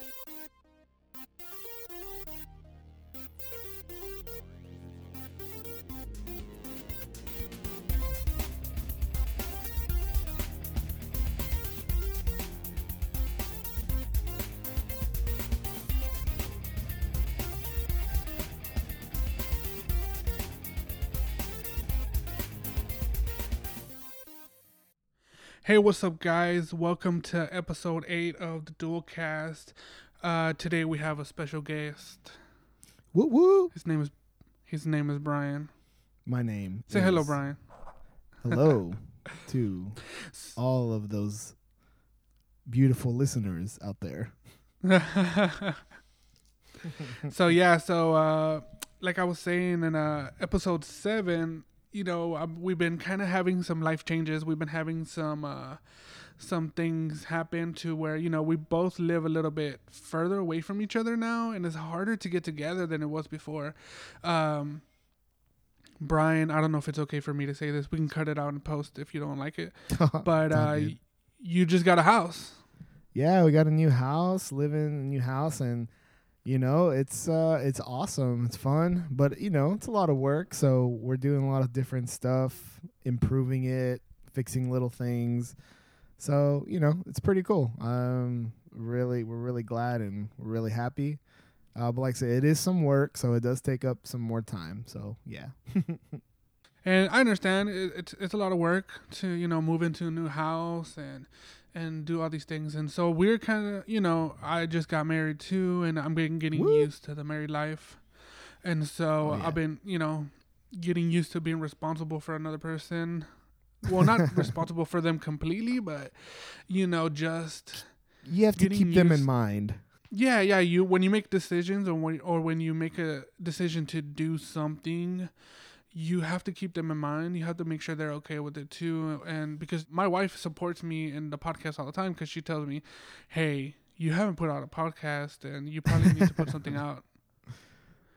Thank you. Hey, what's up, guys? Welcome to episode eight of the Dual Cast. Uh, today we have a special guest. Woo woo. His name is his name is Brian. My name. Say hello, Brian. Hello to all of those beautiful listeners out there. so yeah, so uh, like I was saying in uh, episode seven, you know, um, we've been kind of having some life changes. We've been having some uh, some things happen to where you know we both live a little bit further away from each other now, and it's harder to get together than it was before. Um, Brian, I don't know if it's okay for me to say this. We can cut it out and post if you don't like it. But uh, you just got a house. yeah, we got a new house, living in a new house, and you know it's uh it's awesome. It's fun, but you know it's a lot of work. So we're doing a lot of different stuff, improving it, fixing little things. So you know it's pretty cool. Um, really, we're really glad and we're really happy. Uh, but like I said, it is some work, so it does take up some more time. So yeah. And I understand it, it's it's a lot of work to you know move into a new house and and do all these things. And so we're kind of you know I just got married too, and I'm been getting Woo. used to the married life. And so Oh, yeah. I've been you know getting used to being responsible for another person. Well, not responsible for them completely, but you know just You have to keep them in mind. yeah yeah you when you make decisions or when or when you make a decision to do something you have to keep them in mind. You have to make sure they're okay with it too. And because my wife supports me in the podcast all the time because she tells me hey you haven't put out a podcast and you probably need to put something out.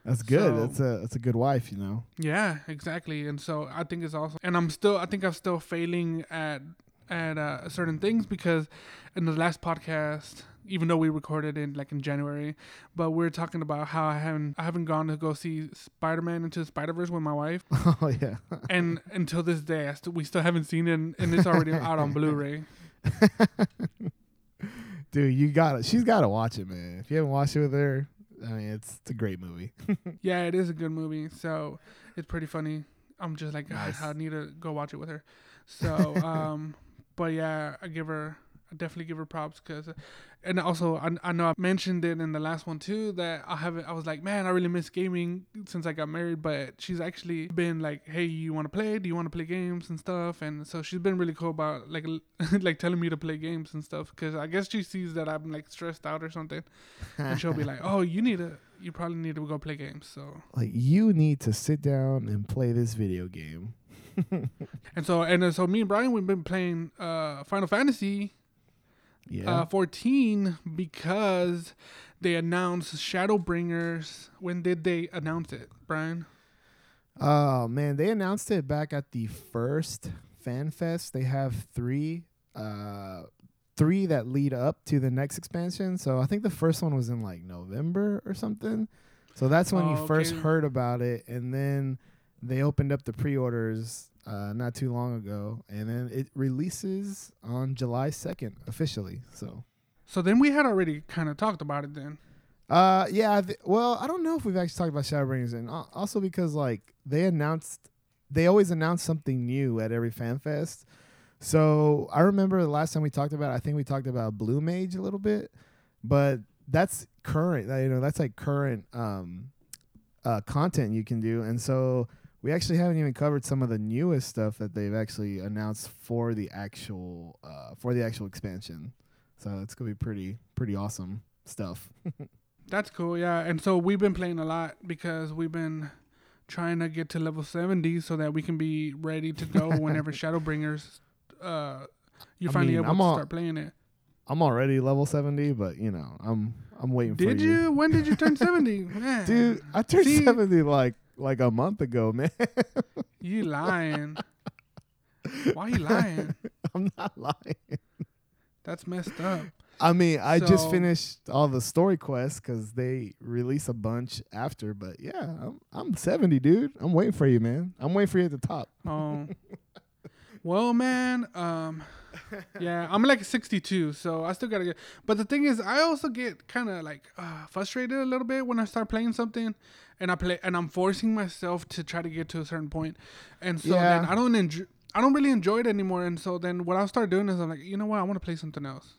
That's good. So- that's a that's a good wife, you know. yeah exactly. And so i think it's awesome. And i'm still i think i'm still failing at at uh, certain things because in the last podcast even though we recorded it like in january but we're talking about how i haven't i haven't gone to go see spider-man into the spider-verse with my wife oh yeah. and until this day I st- we still haven't seen it and, and it's already out on blu-ray Dude, you got to She's got to watch it, man. If you haven't watched it with her, I mean, it's it's a great movie. yeah it is a good movie so it's pretty funny i'm just like "God, Nice. i need to go watch it with her so um but yeah i give her i definitely give her props because and also I, I know i mentioned it in the last one too that i haven't i was like man i really miss gaming since i got married but she's actually been like hey you want to play? Do you want to play games and stuff? And so she's been really cool about like like telling me to play games and stuff because i guess she sees that i'm like stressed out or something. And she'll be like oh you need to you probably need to go play games so. Like you need to sit down and play this video game. And so and so me and Brian we've been playing uh Final Fantasy Yeah. uh 14 because they announced Shadowbringers. When did they announce it, Brian? oh man, they announced it back at the first Fan Fest. They have three uh three that lead up to the next expansion. So I think the first one was in like November or something. So that's when Oh, you first heard about it and then they opened up the pre-orders uh, not too long ago and then it releases on July 2nd officially. So So then we had already kind of talked about it then. Uh, yeah. Th- well, I don't know if we've actually talked about Shadowbringers, and al- also because like they announced, they always announce something new at every fan fest. So I remember the last time we talked about, it, I think we talked about Blue Mage a little bit, but that's current. uh, You know, that's like current um, uh, content you can do, and so we actually haven't even covered some of the newest stuff that they've actually announced for the actual uh, for the actual expansion. So it's gonna be pretty pretty awesome stuff. That's cool, yeah. And so we've been playing a lot because we've been trying to get to level 70 so that we can be ready to go whenever Shadowbringers uh you're I finally mean, able I'm to all- start playing it. I'm already level 70, but you know, I'm I'm waiting for Did you. you? When did you turn 70? Dude, I turned See? 70 like like a month ago, man. you lying. Why you lying? I'm not lying. That's messed up. I mean, I just finished all the story quests because they release a bunch after. But yeah, I'm, I'm 70, dude. I'm waiting for you, man. I'm waiting for you at the top. Oh. well, man. Um. Yeah, I'm like 62, so I still gotta get. But the thing is, I also get kind of like uh, frustrated a little bit when I start playing something, and I play and I'm forcing myself to try to get to a certain point, and so then I don't enjoy. I don't really enjoy it anymore, and so then what I'll start doing is I'm like, you know what, I want to play something else,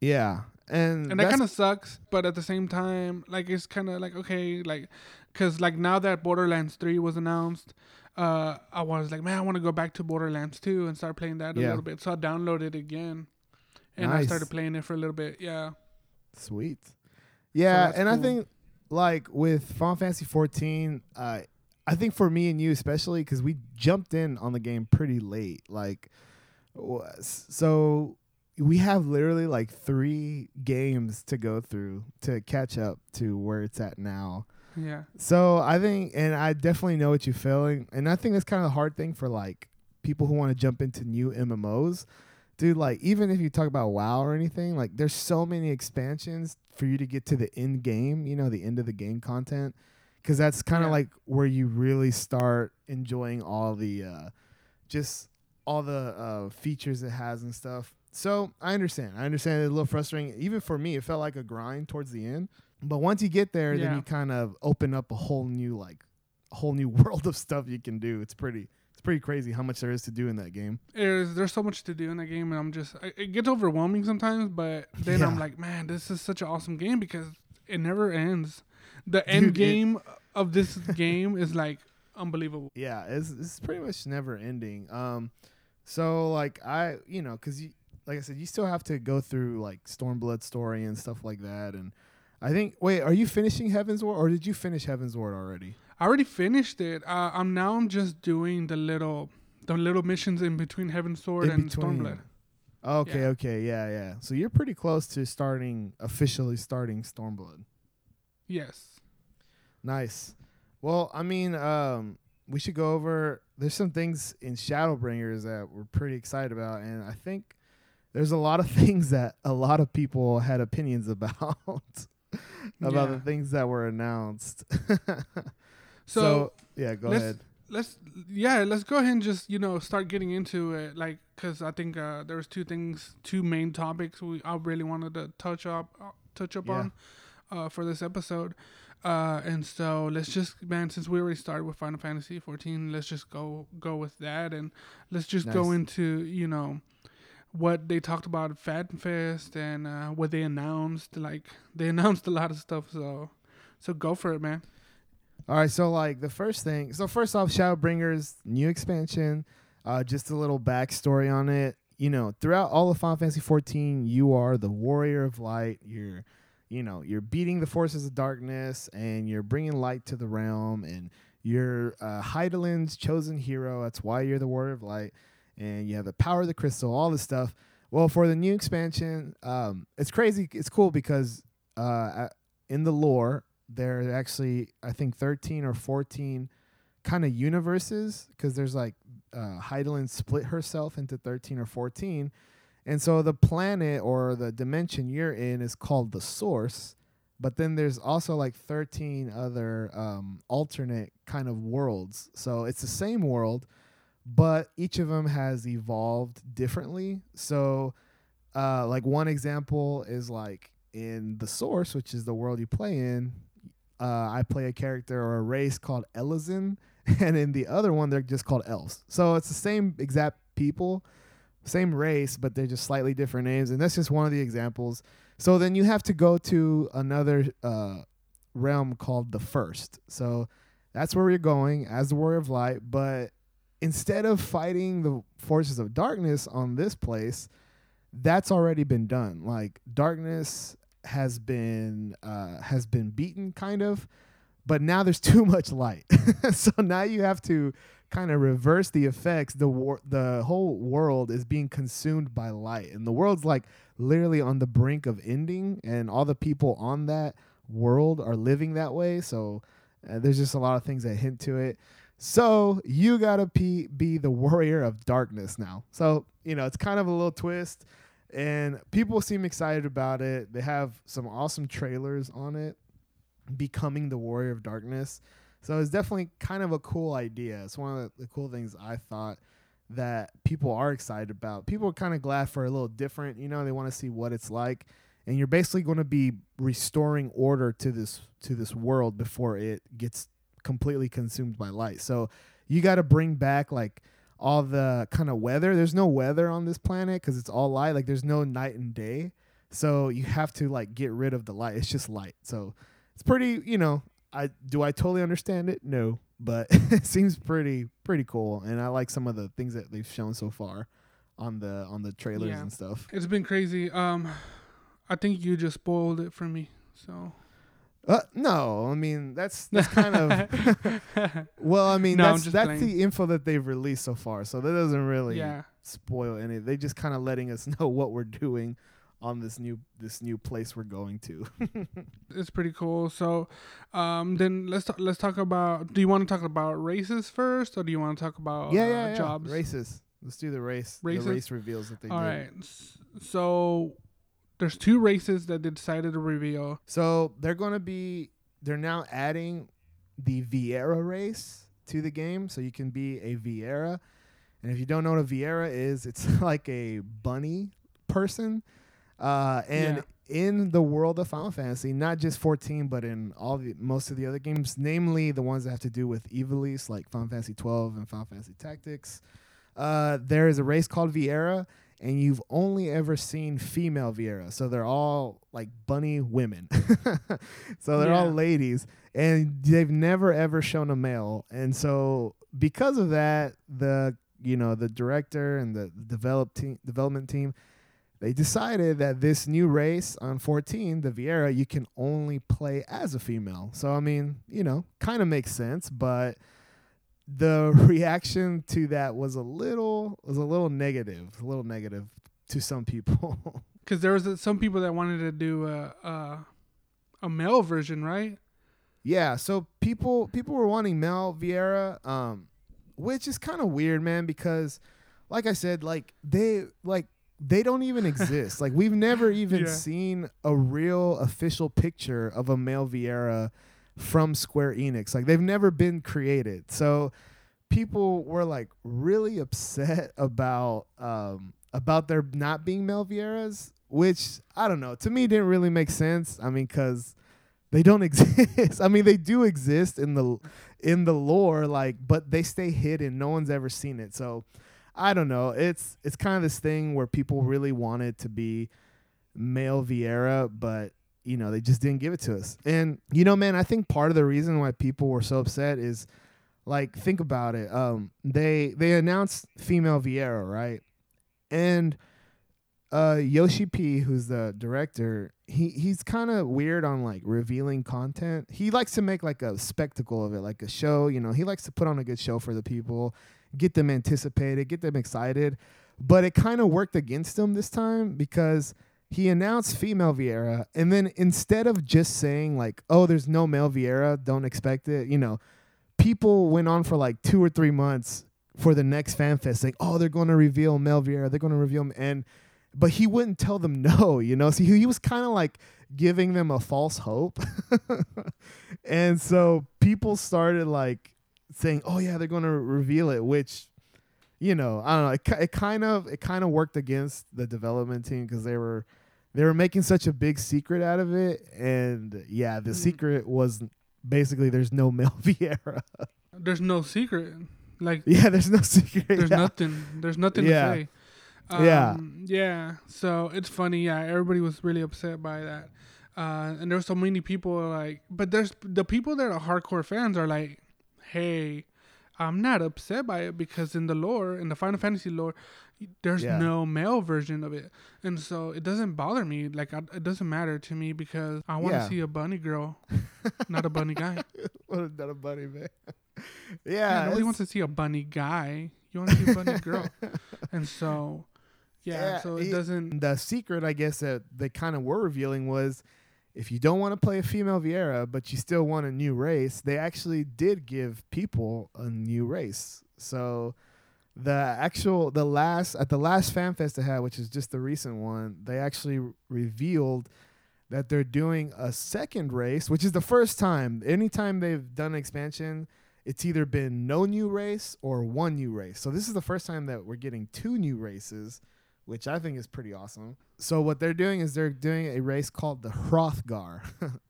Yeah, and, and that kind of sucks. But at the same time, like it's kind of like okay, like, cause like now that Borderlands 3 was announced, uh, I was like, man, I want to go back to Borderlands 2 and start playing that a little bit. So I downloaded it again, and I started playing it for a little bit. Yeah, Sweet. Yeah, that's and I think like with Final Fantasy 14, uh, I think for me and you especially because we jumped in on the game pretty late. Like, so we have literally like three games to go through to catch up to where it's at now. Yeah, So I think, and I definitely know what you're feeling, and I think that's kind of the hard thing for like people who want to jump into new MMOs, dude. Like even if you talk about WoW or anything, like there's so many expansions for you to get to the end game, you know, the end of the game content, because that's kind of Yeah. like where you really start enjoying all the, uh, just all the uh, features it has and stuff. So I understand. I understand it's a little frustrating. Even for me, it felt like a grind towards the end. But once you get there, then you kind of open up a whole new like a whole new world of stuff you can do. It's pretty it's pretty crazy how much there is to do in that game. there's there's so much to do in that game, and I'm just I, it gets overwhelming sometimes. But then I'm like, man, this is such an awesome game because it never ends. The end Dude, it- game of this game is like unbelievable. Yeah, it's it's pretty much never ending. Um, so like I you know because you like I said you still have to go through like Stormblood story and stuff like that. And I think wait, are you finishing Heavensward or did you finish Heavensward already? I already finished it. Uh, I'm now I'm just doing the little the little missions in between Heaven's Sword In and between. Stormblood. Okay, Yeah. okay, yeah, yeah. So you're pretty close to starting officially starting Stormblood. Yes. Nice. Well, I mean, um, we should go over. There's some things in Shadowbringers that we're pretty excited about, and I think there's a lot of things that a lot of people had opinions about about Yeah. the things that were announced. So, so yeah, go let's- ahead. let's yeah let's go ahead and just you know start getting into it like because i think uh there's two things two main topics we i really wanted to touch up uh, touch up Yeah. on uh for this episode uh and so let's just man since we already started with final fantasy 14 let's just go go with that and let's just go into you know what they talked about at Fan Fest and uh, what they announced. Like they announced a lot of stuff, so so go for it, man. All right, so like the first thing, so first off, Shadowbringers new expansion, uh, just a little backstory on it. You know, throughout all of Final Fantasy 14, you are the warrior of light. You're, you know, you're beating the forces of darkness, and you're bringing light to the realm, and you're uh, Hydaelyn's chosen hero. That's why you're the warrior of light, and you have the power of the crystal, all this stuff. Well, for the new expansion, um, it's crazy. It's cool because uh, in the lore, there are actually I think 13 or 14 kind of universes because there's like uh, Hydaelyn split herself into 13 or 14, and so the planet or the dimension you're in is called the Source. But then there's also like 13 other um, alternate kind of worlds. So it's the same world, but each of them has evolved differently. So, uh, like one example is like in the Source, which is the world you play in, uh, I play a character or a race called Elezen, and in the other one, they're just called elves. So it's the same exact people, same race, but they're just slightly different names. And that's just one of the examples. So then you have to go to another uh, realm called the First. So that's where you're going as the Warrior of Light. But instead of fighting the forces of darkness on this place, that's already been done. Like darkness has been uh, has been beaten, kind of, but now there's too much light. so now you have to kind of reverse the effects. The war- the whole world is being consumed by light, and the world's like literally on the brink of ending, and all the people on that world are living that way. So uh, there's just a lot of things that hint to it. So you gotta be, be the warrior of darkness now. So you know it's kind of a little twist. and people seem excited about it. They have some awesome trailers on it, becoming the Warrior of Darkness. So it's definitely kind of a cool idea. It's one of the, cool things I thought that people are excited about. People are kind of glad for a little different. You know, they want to see what it's like, and you're basically going to be restoring order to this to this world before it gets completely consumed by light. So you got to bring back like all the kind of weather. There's no weather on this planet because it's all light. Like there's no night and day. So you have to like get rid of the light. It's just light. So it's pretty, you know, I do I totally understand it? No, but it seems pretty pretty cool and I like some of the things that they've shown so far on the on the trailers Yeah. and stuff. It's been crazy. Um, I think you just spoiled it for me. So Uh, no, I mean that's that's kind of well, I mean No, I'm that's just that's playing. the info that they've released so far. So that doesn't really yeah. spoil any. They just kind of letting us know what we're doing on this new this new place we're going to. it's pretty cool. So, um, then let's talk, let's talk about. Do you want to talk about races first, or do you want to talk about yeah, uh, yeah, yeah. jobs? Races. Let's do the race. Races? The race reveals that they All did. right. S- So there's two races that they decided to reveal. So they're going to be. They're now adding the Viera race to the game, so you can be a Viera. And if you don't know what a Viera is, it's like a bunny person. Uh, and in the world of Final Fantasy, not just 14, but in all the most of the other games, namely the ones that have to do with Ivalice, like Final Fantasy 12 and Final Fantasy Tactics, uh, there is a race called Viera, and you've only ever seen female Viera. So they're all like bunny women. so they're all ladies, and they've never ever shown a male. And so because of that, the you know the director and the develop team, development team they decided that this new race on 14, the Viera, you can only play as a female. So I mean, you know, kind of makes sense, but the reaction to that was a little was a little negative, a little negative to some people. Because there was some people that wanted to do a a, a male version, right? yeah, so people people were wanting male Viera, um, which is kind of weird, man, because like I said, like they like they don't even exist. like we've never even Yeah. seen a real official picture of a male Viera from Square Enix. Like they've never been created. So people were like really upset about um about there not being male Vieras, which I don't know. To me didn't really make sense. I mean cuz they don't exist. I mean they do exist in the in the lore like but they stay hidden. No one's ever seen it. So I don't know. It's it's kind of this thing where people really wanted to be male Viera, but you know they just didn't give it to us. And you know, man, I think part of the reason why people were so upset is like think about it. Um, they they announced female Viera, right? And uh, Yoshi P, who's the director, he he's kind of weird on like revealing content. He likes to make like a spectacle of it, like a show. You know, he likes to put on a good show for the people, get them anticipated, get them excited. But it kind of worked against him this time because he announced female Viera, and then instead of just saying like, "Oh, there's no male Viera, don't expect it," you know, people went on for like two or three months for the next fan fest saying, "Oh, they're going to reveal male Viera, they're going to reveal," him. and but he wouldn't tell them no, you know. So he, he was kind of like giving them a false hope, and so people started like saying, "Oh yeah, they're going to reveal it," which you know, I don't know. It, it kind of it kind of worked against the development team because they were they were making such a big secret out of it, and yeah, the Mhm. secret was basically there's no male Viera. There's no secret. Like yeah, there's no secret. there's yeah. nothing. There's nothing Yeah. to say. Yeah. Um, yeah. So it's funny. Yeah, everybody was really upset by that. Uh, and there's so many people like, but there's the people that are hardcore fans are like, hey, I'm not upset by it because in the lore, in the Final Fantasy lore, there's Yeah. no male version of it, and so it doesn't bother me. Like I, it doesn't matter to me because I want to Yeah. see a bunny girl, not a bunny guy. What a- not a bunny man. Yeah, yeah, nobody wants to see a bunny guy. You want to see a bunny girl, and so yeah, Yeah, so it it- doesn't. the secret, I guess, that they kind of were revealing was if you don't want to play a female Viera, but you still want a new race, they actually did give people a new race. So the actual the last at the last fan fest they had, which is just the recent one, they actually revealed that they're doing a second race, which is the first time. Anytime they've done an expansion, it's either been no new race or one new race. So this is the first time that we're getting two new races, which I think is pretty awesome. So what they're doing is they're doing a race called the Hrothgar.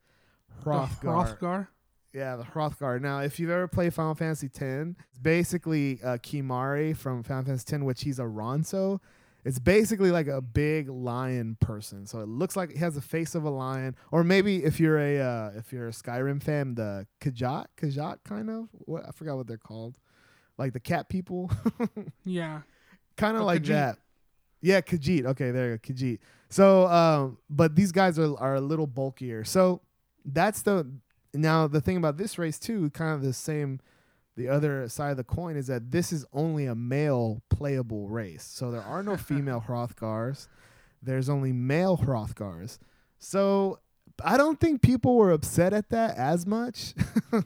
The Hrothgar. Yeah, the Hrothgar. Now, if you've ever played Final Fantasy X, it's basically uh, Kimahri from Final Fantasy X, which he's a Ronso. It's basically like a big lion person. So it looks like he has the face of a lion, or maybe if you're a uh, if you're a Skyrim fan, the Khajiit, Khajiit kind of. What I forgot what they're called, like the cat people. Yeah. kind of Oh, like Khajiit. that. Yeah, Khajiit. Okay, there you go, Khajiit. So, um, but these guys are are a little bulkier. So that's the now the thing about this race too, kind of the same. The other side of the coin is that this is only a male playable race. So there are no female Hrothgars. There's only male Hrothgars. So I don't think people were upset at that as much.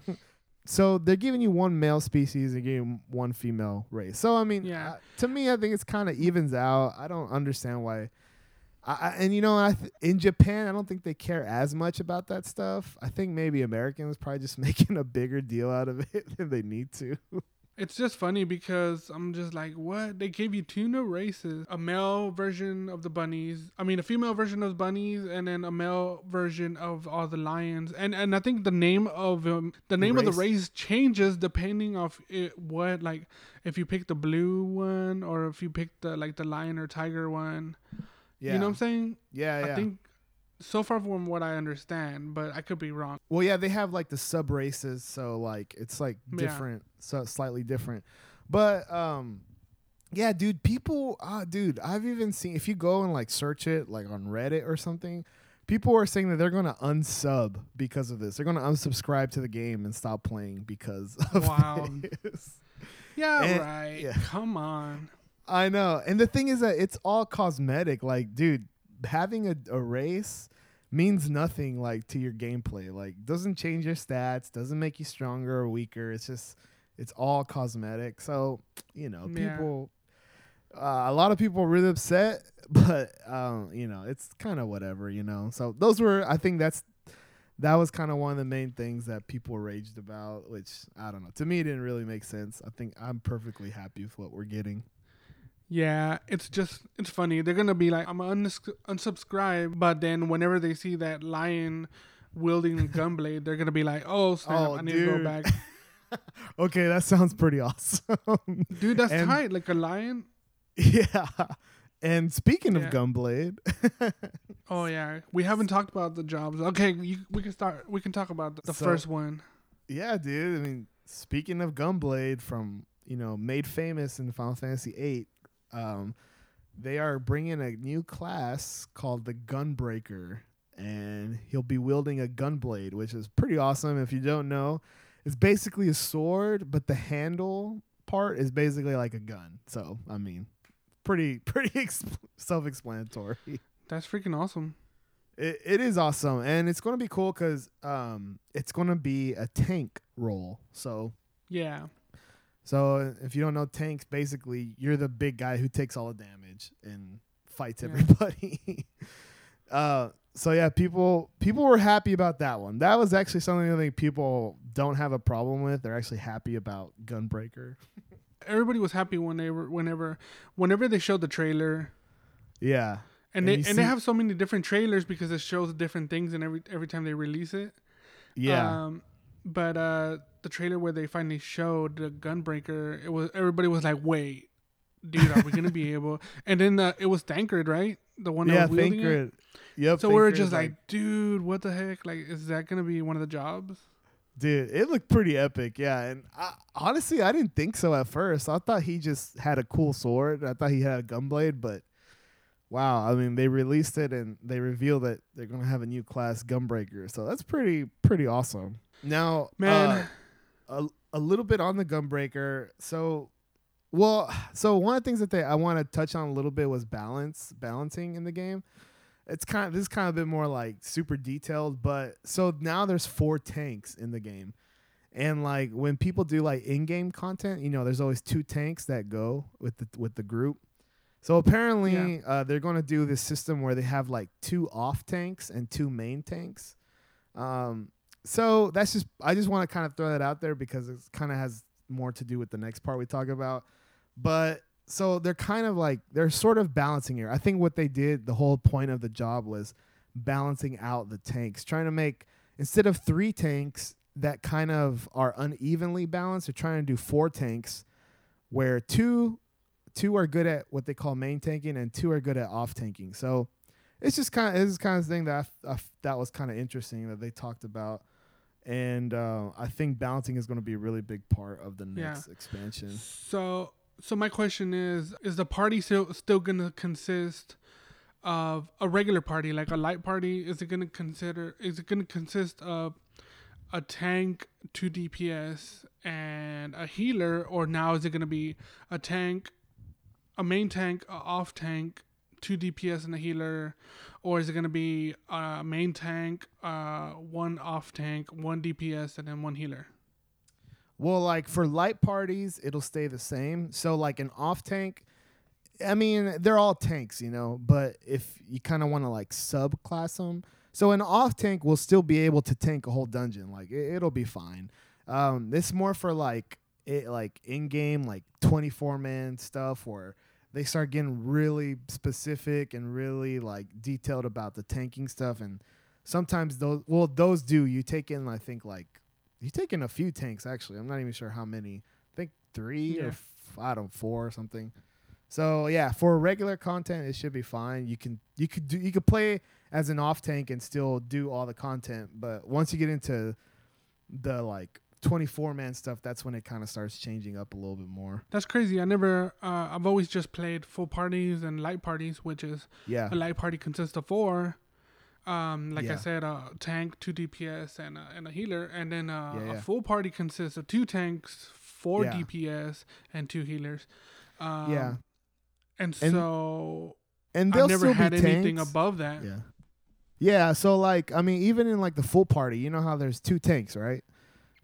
so they're giving you one male species and giving you one female race. So I mean, Yeah. uh, to me, I think it's kind of evens out. I don't understand why. I, and you know, I th- in Japan, I don't think they care as much about that stuff. I think maybe Americans probably just making a bigger deal out of it than they need to. It's just funny because I'm just like, what? They gave you two new races: a male version of the bunnies. I mean, a female version of the bunnies, and then a male version of all the lions. And and I think the name of um, the name of the Race. race changes depending of it, what like if you pick the blue one or if you pick the like the lion or tiger one. Yeah, You know what I'm saying? yeah, yeah. I think so far from what I understand, but I could be wrong. Well, yeah, they have like the sub races, so like it's like Yeah. different, so slightly different. But um, yeah, dude, people, ah, dude, I've even seen if you go and like search it like on Reddit or something, people are saying that they're gonna unsub because of this. They're gonna unsubscribe to the game and stop playing because of Wow. this. Yeah, And- right. yeah. Come on. I know. And the thing is that it's all cosmetic. Like, dude, having a, a race means nothing like to your gameplay. Like doesn't change your stats, doesn't make you stronger or weaker. It's just it's all cosmetic. So, you know, Yeah. people uh, a lot of people are really upset, but um, you know, it's kind of whatever, you know. So those were I think that's that was kind of one of the main things that people raged about, which I don't know. To me, it didn't really make sense. I think I'm perfectly happy with what we're getting. Yeah, it's just it's funny. They're gonna be like, I'm uns- unsubscribe, but then whenever they see that lion wielding a gunblade, they're gonna be like, oh snap, Oh, I need to go back. Okay, that sounds pretty awesome. Dude, that's And- tight. Like a lion. yeah. And speaking of Gunblade, Oh yeah, we haven't talked about the jobs. Okay, you, we can start. We can talk about the, the So- first one. yeah, dude. I mean, speaking of Gunblade, from you know, made famous in Final Fantasy VIII, um, they are bringing a new class called the Gunbreaker, and he'll be wielding a gunblade, which is pretty awesome. If you don't know, it's basically a sword, but the handle part is basically like a gun. So, I mean, pretty pretty ex- self-explanatory. That's freaking awesome. It, it is awesome, and it's going to be cool because um, it's going to be a tank role. So, Yeah, so if you don't know tanks, basically you're the big guy who takes all the damage and fights Yeah. everybody. uh, so yeah, people people were happy about that one. That was actually something I think people don't have a problem with. They're actually happy about Gunbreaker. everybody was happy when they were whenever whenever they showed the trailer. Yeah, And, And they you and they have so many different trailers because it shows different things and every every time they release it. yeah, Um, but uh, the trailer where they finally showed the Gunbreaker, it was everybody was like, "Wait, dude, are we gonna be able?" And then uh, it was Thancred, right? The one that yeah. was wielding it. Yep. So we were Thancred just is like, dude, what the heck? Like, is that gonna be one of the jobs? Dude, it looked pretty epic, yeah. And I, honestly, I didn't think so at first. I thought he just had a cool sword. I thought he had a gunblade, but wow, I mean, they released it and they revealed that they're gonna have a new class, Gunbreaker. So that's pretty pretty awesome. Now, Man, uh, a a little bit on the Gunbreaker. So, well, so one of the things that they I want to touch on a little bit was balance, balancing in the game. It's kind of this is kind of a bit more like super detailed, but so now there's four tanks in the game, And like when people do like in-game content, you know, there's always two tanks that go with the with the group. So apparently, uh, they're going to do this system where they have like two off tanks and two main tanks. Um, so that's just I just want to kind of throw that out there because it kind of has more to do with the next part we talk about. But so they're kind of like they're sort of balancing here. I think what they did, the whole point of the job was balancing out the tanks, trying to make instead of three tanks that kind of are unevenly balanced, they're trying to do four tanks where two two are good at what they call main tanking and two are good at off tanking. So it's just kind of this is kind of thing that I I that was kind of interesting that they talked about. And uh, I think balancing is going to be a really big part of the Yeah. next expansion. So, so my question is: Is the party still still gonna consist of a regular party, like a light party? Is it gonna consider? Is it gonna consist of a tank, two DPS, and a healer, or now is it gonna be a tank, a main tank, a off tank, two DPS and a healer, or is it gonna be a main tank, uh, one off tank, one DPS, and then one healer? Well, like for light parties, it'll stay the same. So like an off tank, I mean, they're all tanks, you know, but if you kind of want to like subclass them, so an off tank will still be able to tank a whole dungeon. Like it, it'll be fine. Um, it's more for like it like in game like 24 man stuff where they start getting really specific and really like detailed about the tanking stuff and sometimes those well those do you take in I think like you take in a few tanks actually. I'm not even sure how many. I think three Yeah. or f- I don't four or something. So yeah, for regular content, it should be fine. You can you could do you could play as an off tank and still do all the content. But once you get into the like 24 man stuff, that's when it kind of starts changing up a little bit more. That's crazy. I never. Uh, I've always just played full parties and light parties, which is Yeah, a light party consists of four. Um, like I said, a tank, two DPS, and a, and a healer, and then uh, Yeah, a full party consists of two tanks, four Yeah. DPS, and two healers. Um, yeah, and, And so and they'll I've never still had anything tanks. above that. Yeah. Yeah, so like I mean even in like the full party, you know how there's two tanks, right?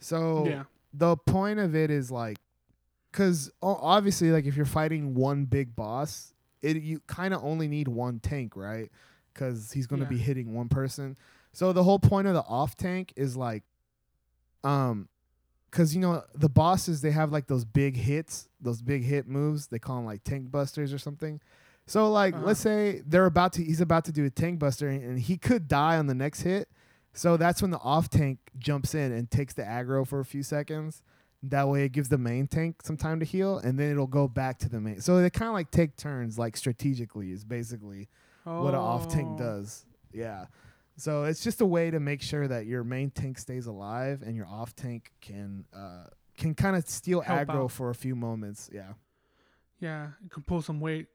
So Yeah. the point of it is like cuz obviously like if you're fighting one big boss, it you kind of only need one tank, right? Cuz he's going to Yeah. be hitting one person. So the whole point of the off tank is like um cuz you know the bosses they have like those big hits, those big hit moves, they call them like tank busters or something. So like Uh-huh. let's say they're about to he's about to do a tank buster and, and he could die on the next hit. So that's when the off tank jumps in and takes the aggro for a few seconds. That way it gives the main tank some time to heal and then it'll go back to the main. So they kind of like take turns like strategically is basically what an off tank Oh. does. Yeah. So it's just a way to make sure that your main tank stays alive and your off tank can uh can kind of steal Help aggro out. for a few moments. Yeah. Yeah, you can pull some weight.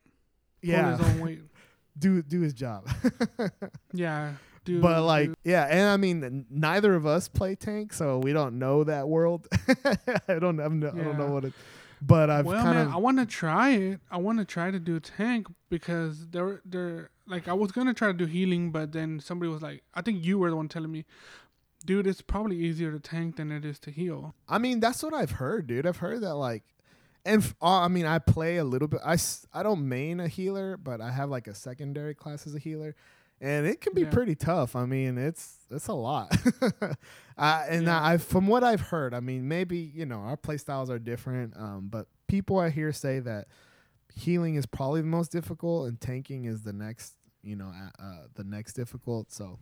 Pull Yeah. his own weight. do do his job. Yeah, dude. but like yeah and i mean neither of us play tank so we don't know that world i don't I'm no, i don't know what it but i've well, kind man, of I want to try it. I want to try to do tank because they're they're like I was gonna try to do healing, but then somebody was like, I think you were the one telling me, dude, it's probably easier to tank than it is to heal. i mean that's what i've heard dude i've heard that like and f- uh, i mean i play a little bit I, s- I don't main a healer but i have like a secondary class as a healer and it can be Yeah. pretty tough i mean it's it's a lot uh, and Yeah. I, from what i've heard i mean maybe you know our play styles are different um, but people i hear say that healing is probably the most difficult and tanking is the next you know uh, the next difficult so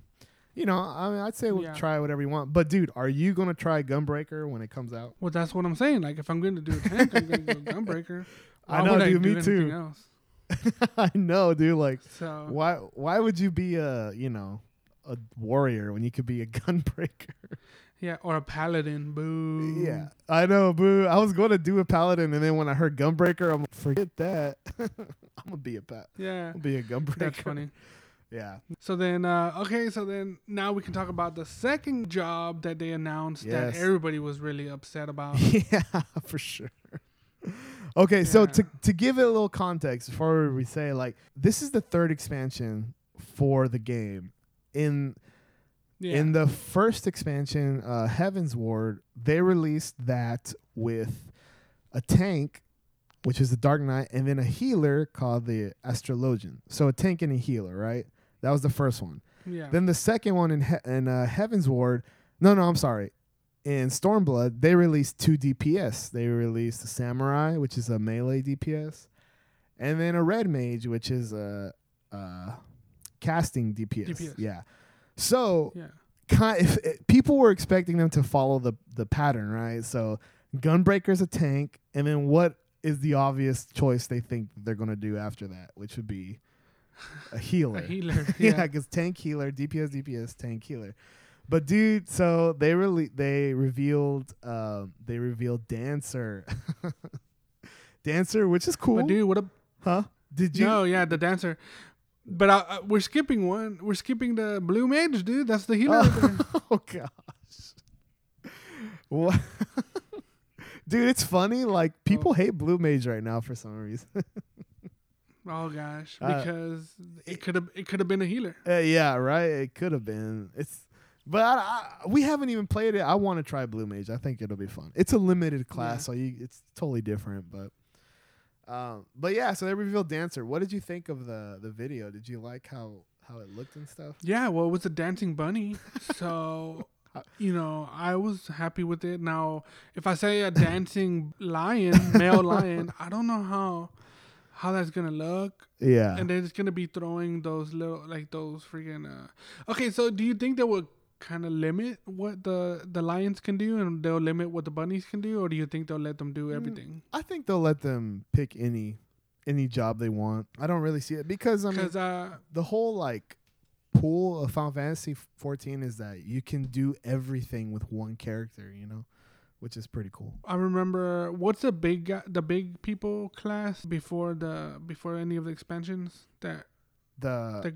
you know i mean i'd say we'll Yeah. try whatever you want but dude are you gonna try gunbreaker when it comes out Well, that's what I'm saying. Like if I'm going to do a tank, I'm going to go gunbreaker. I know, dude, do me too. Else? i know dude like So why why would you be a you know a warrior when you could be a gunbreaker yeah, or a paladin. Boo. yeah i know boo i was going to do a paladin and then when i heard gunbreaker i'm like forget that i'm gonna be a pat Yeah. i'll be a gunbreaker That's funny. yeah So then, uh, okay, so then now we can talk about the second job that they announced Yes. that everybody was really upset about. yeah, for sure. Okay, so to to give it a little context before we say like this is the third expansion for the game. In Yeah. In the first expansion, uh, Heavensward, they released that with a tank, which is the Dark Knight, and then a healer called the Astrologian. So a tank and a healer, right? That was the first one. yeah. Then the second one in he- in uh, Heavensward, no, no, I'm sorry. In Stormblood, they released two DPS. They released a Samurai, which is a melee DPS, and then a Red Mage, which is a, uh casting DPS. DPS. Yeah. So yeah. kind if it, people were expecting them to follow the the pattern, right? So Gunbreaker's a tank, and then what is the obvious choice they think they're gonna do after that, which would be a healer. A healer. yeah, Yeah. because tank healer, DPS, DPS, tank healer. But dude, so they really they revealed um they revealed Dancer, Dancer, which is cool, But dude, what a huh? Did you? no, yeah, the dancer. But uh, uh, we're skipping one. We're skipping the blue mage, dude. That's the healer. there. Oh gosh. What? Dude, it's funny. Like people hate Blue Mage right now for some reason. Oh gosh, Uh, because it could have it could have been a healer. Uh, yeah, right. It could have been. It's, but I, I, we haven't even played it. I want to try Blue Mage. I think it'll be fun. It's a limited class, Yeah. so you, it's totally different. But, um, but yeah. So they revealed Dancer. What did you think of the the video? Did you like how how it looked and stuff? Yeah, well, it was a dancing bunny, so you know I was happy with it. Now, if I say a dancing lion, male lion, I don't know how how that's gonna look, Yeah. and they're just gonna be throwing those little like those freaking. Uh... Okay, so do you think they will kind of limit what the the lions can do, and they'll limit what the bunnies can do, or do you think they'll let them do Mm, everything? I think they'll let them pick any any job they want. I don't really see it because I mean uh, the whole like pool of Final Fantasy 14 is that you can do everything with one character, you know, which is pretty cool. I remember what's the big the big people class before the before any of the expansions that The, The-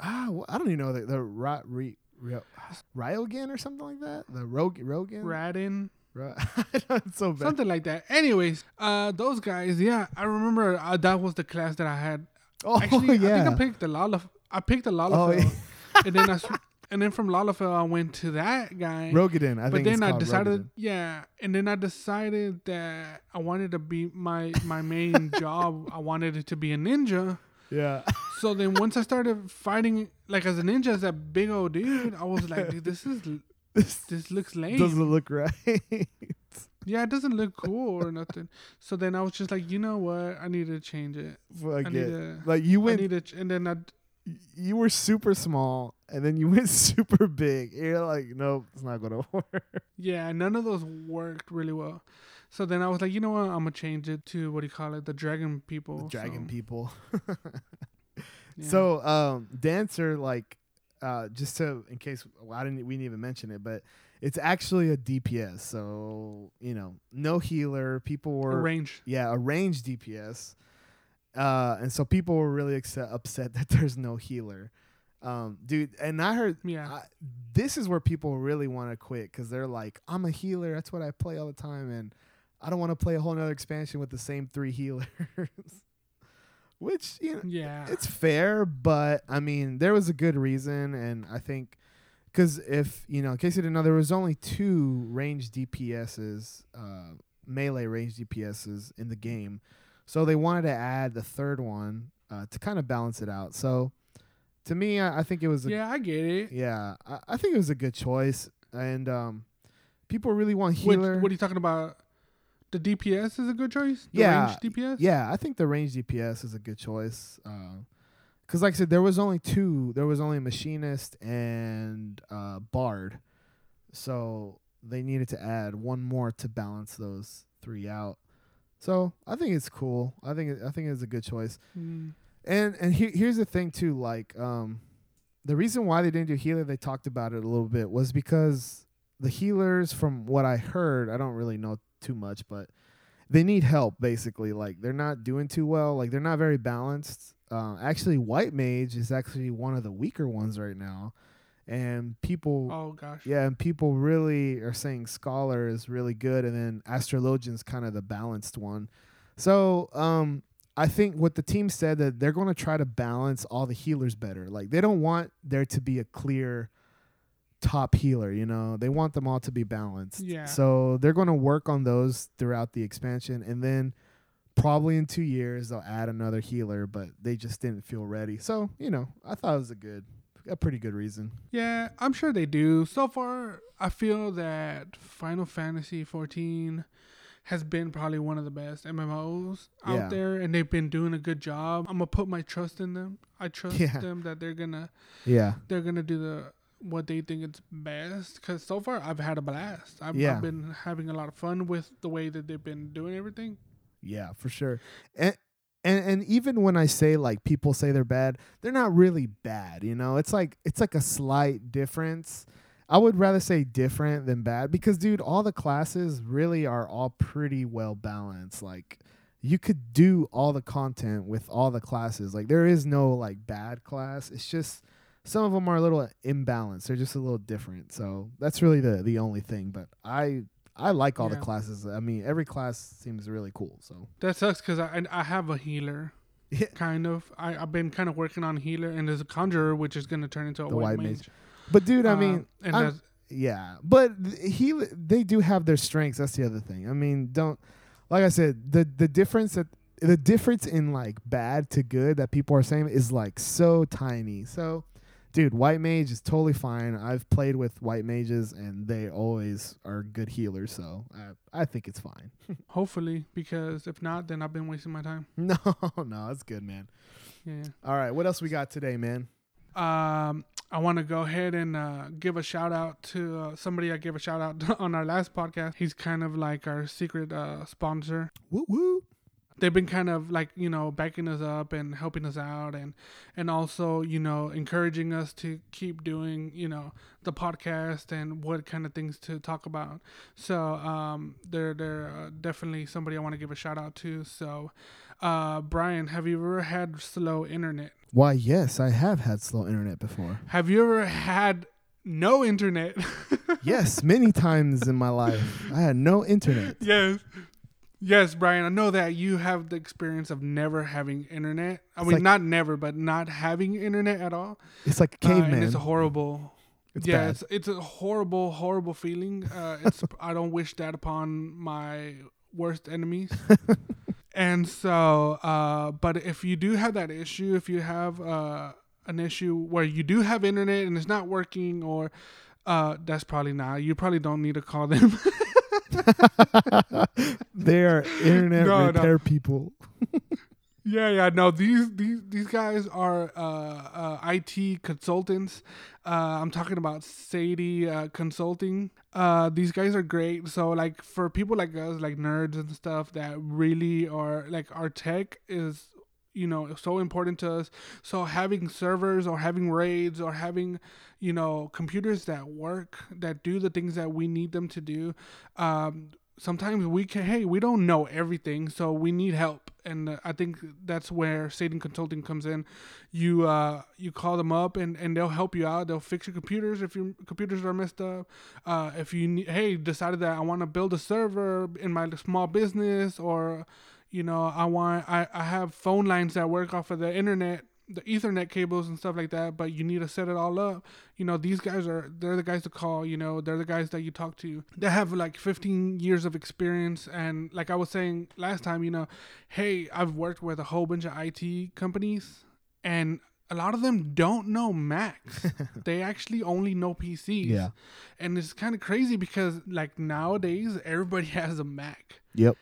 ah, wh- I don't even know the the Ra, Re, Re, Ryogan or something like that. The Rog Rogan. Radin so bad. something like that. Anyways, uh, those guys, yeah, I remember uh, that was the class that I had. oh Actually, I yeah. think I picked the Lalaf. I picked the oh, Lalafell, yeah. and then I, and then from Lalafell I went to that guy. Roegadyn. I but then I decided, Roegadyn. yeah, and then I decided that I wanted to be my my main job. I wanted it to be a ninja. Yeah. So then once I started fighting like as a ninja as that big old dude, I was like, dude, this is this this looks lame. doesn't look right. yeah, it doesn't look cool or nothing. So then I was just like, you know what? I need to change it. I Fuck need it. to. Like you I went need to, ch- and then I. you were super small and then you went super big. You're like, nope, it's not gonna work. Yeah, none of those worked really well. So then I was like, you know what? I'm gonna change it to what do you call it? The dragon people. The dragon so, people. yeah. So um dancer like uh just to in case well, I didn't we didn't even mention it, but it's actually a DPS. So, you know, no healer. People A were range. yeah, a range DPS. Uh and so people were really upset, upset that there's no healer. Um dude, and I heard Yeah. I, this is where people really want to quit because they're like, I'm a healer. That's what I play all the time. And I don't want to play a whole nother expansion with the same three healers. Which, you know, yeah. it's fair, but I mean, there was a good reason. And I think, because if, you know, in case you didn't know, there was only two range DPSs, uh, melee range DPSs in the game. So they wanted to add the third one uh, to kind of balance it out. So to me, I, I think it was a yeah, I get it. yeah, I, I think it was a good choice, and um, people really want healer. what are you talking about? The DPS is a good choice. The Yeah, range DPS. yeah, I think the range DPS is a good choice. Because, like I said, there was only two. There was only machinist and uh, bard, so they needed to add one more to balance those three out. So I think it's cool. I think it, I think it's a good choice. Mm. And and he, here's the thing too, like um, the reason why they didn't do healer, they talked about it a little bit, was because the healers, from what I heard, I don't really know too much, but they need help basically. Like they're not doing too well. Like they're not very balanced. Uh, actually, white mage is actually one of the weaker ones right now, and people. Oh gosh. Yeah, and people really are saying Scholar is really good, and then Astrologian's kind of the balanced one. So, um, I think what the team said that they're going to try to balance all the healers better. Like they don't want there to be a clear top healer. You know, they want them all to be balanced. Yeah. So they're going to work on those throughout the expansion, and then probably in two years they'll add another healer. But they just didn't feel ready. So you know, I thought it was a good, a pretty good reason. Yeah, I'm sure they do. So far, I feel that Final Fantasy 14 has been probably one of the best MMOs out Yeah. there, and they've been doing a good job. I'm gonna put my trust in them. I trust Yeah. them that they're gonna Yeah. they're gonna do the what they think is best. Cause so far I've had a blast. I've, Yeah. I've been having a lot of fun with the way that they've been doing everything. Yeah, for sure. And and and even when I say like people say they're bad, they're not really bad, you know? It's like it's like a slight difference. I would rather say different than bad because dude, all the classes really are all pretty well balanced. Like you could do all the content with all the classes. Like there is no like bad class. It's just some of them are a little imbalanced. They're just a little different. So that's really the the only thing, but I I like all Yeah. the classes. I mean, every class seems really cool. So That sucks because I I have a healer. Yeah. Kind of. I, I've been kind of working on healer, and there's a conjurer, which is going to turn into a The white, white mage. mage. But dude, I Uh, mean, and yeah, but he they do have their strengths. That's the other thing. I mean, don't like I said the the difference that the difference in like bad to good that people are saying is like so tiny. So, dude, white mage is totally fine. I've played with white mages and they always are good healers. So I I think it's fine. hopefully, because if not, then I've been wasting my time. No, no, it's good, man. Yeah. All right, what else we got today, man? Um, I want to go ahead and uh, give a shout out to uh, somebody I gave a shout out on our last podcast. He's kind of like our secret uh, sponsor. Woo woo. They've been kind of like you know backing us up and helping us out, and and also you know encouraging us to keep doing you know the podcast and what kind of things to talk about. So um, they're they're uh, definitely somebody I want to give a shout out to. So, uh, Brian, have you ever had slow internet? Why, yes, I have had slow internet before. Have you ever had no internet? yes, many times in my life. I had no internet. yes. Yes, Brian, I know that you have the experience of never having internet. I It's mean, like- not never, but not having internet at all. It's like a Uh, caveman. and it's horrible. It's yeah, bad. it's it's a horrible, horrible feeling. Uh, it's I don't wish that upon my worst enemies. and so, uh, but if you do have that issue, if you have uh, an issue where you do have internet and it's not working, or uh, that's probably not. You probably don't need to call them. they are internet No, no. repair people. Yeah, yeah, no. These these these guys are uh, uh, IT consultants. Uh, I'm talking about Sadie uh, Consulting. Uh, these guys are great. So like for people like us, like nerds and stuff, that really are like our tech is you know so important to us. So having servers or having raids or having you know computers that work that do the things that we need them to do. Um, sometimes we can hey we don't know everything so we need help. And uh, i think that's where Satan consulting comes in. You uh you call them up and and they'll help you out. They'll fix your computers if your computers are messed up. Uh if you hey decided that i want to build a server in my small business or you know i want i i have phone lines that work off of the internet the ethernet cables and stuff like that but you need to set it all up. You know these guys are they're the guys to call you know they're the guys that you talk to. They have like 15 years of experience and like i was saying last time you know hey i've worked with a whole bunch of it companies and a lot of them don't know macs. They actually only know pcs Yeah. and it's kind of crazy because like nowadays everybody has a mac. Yep.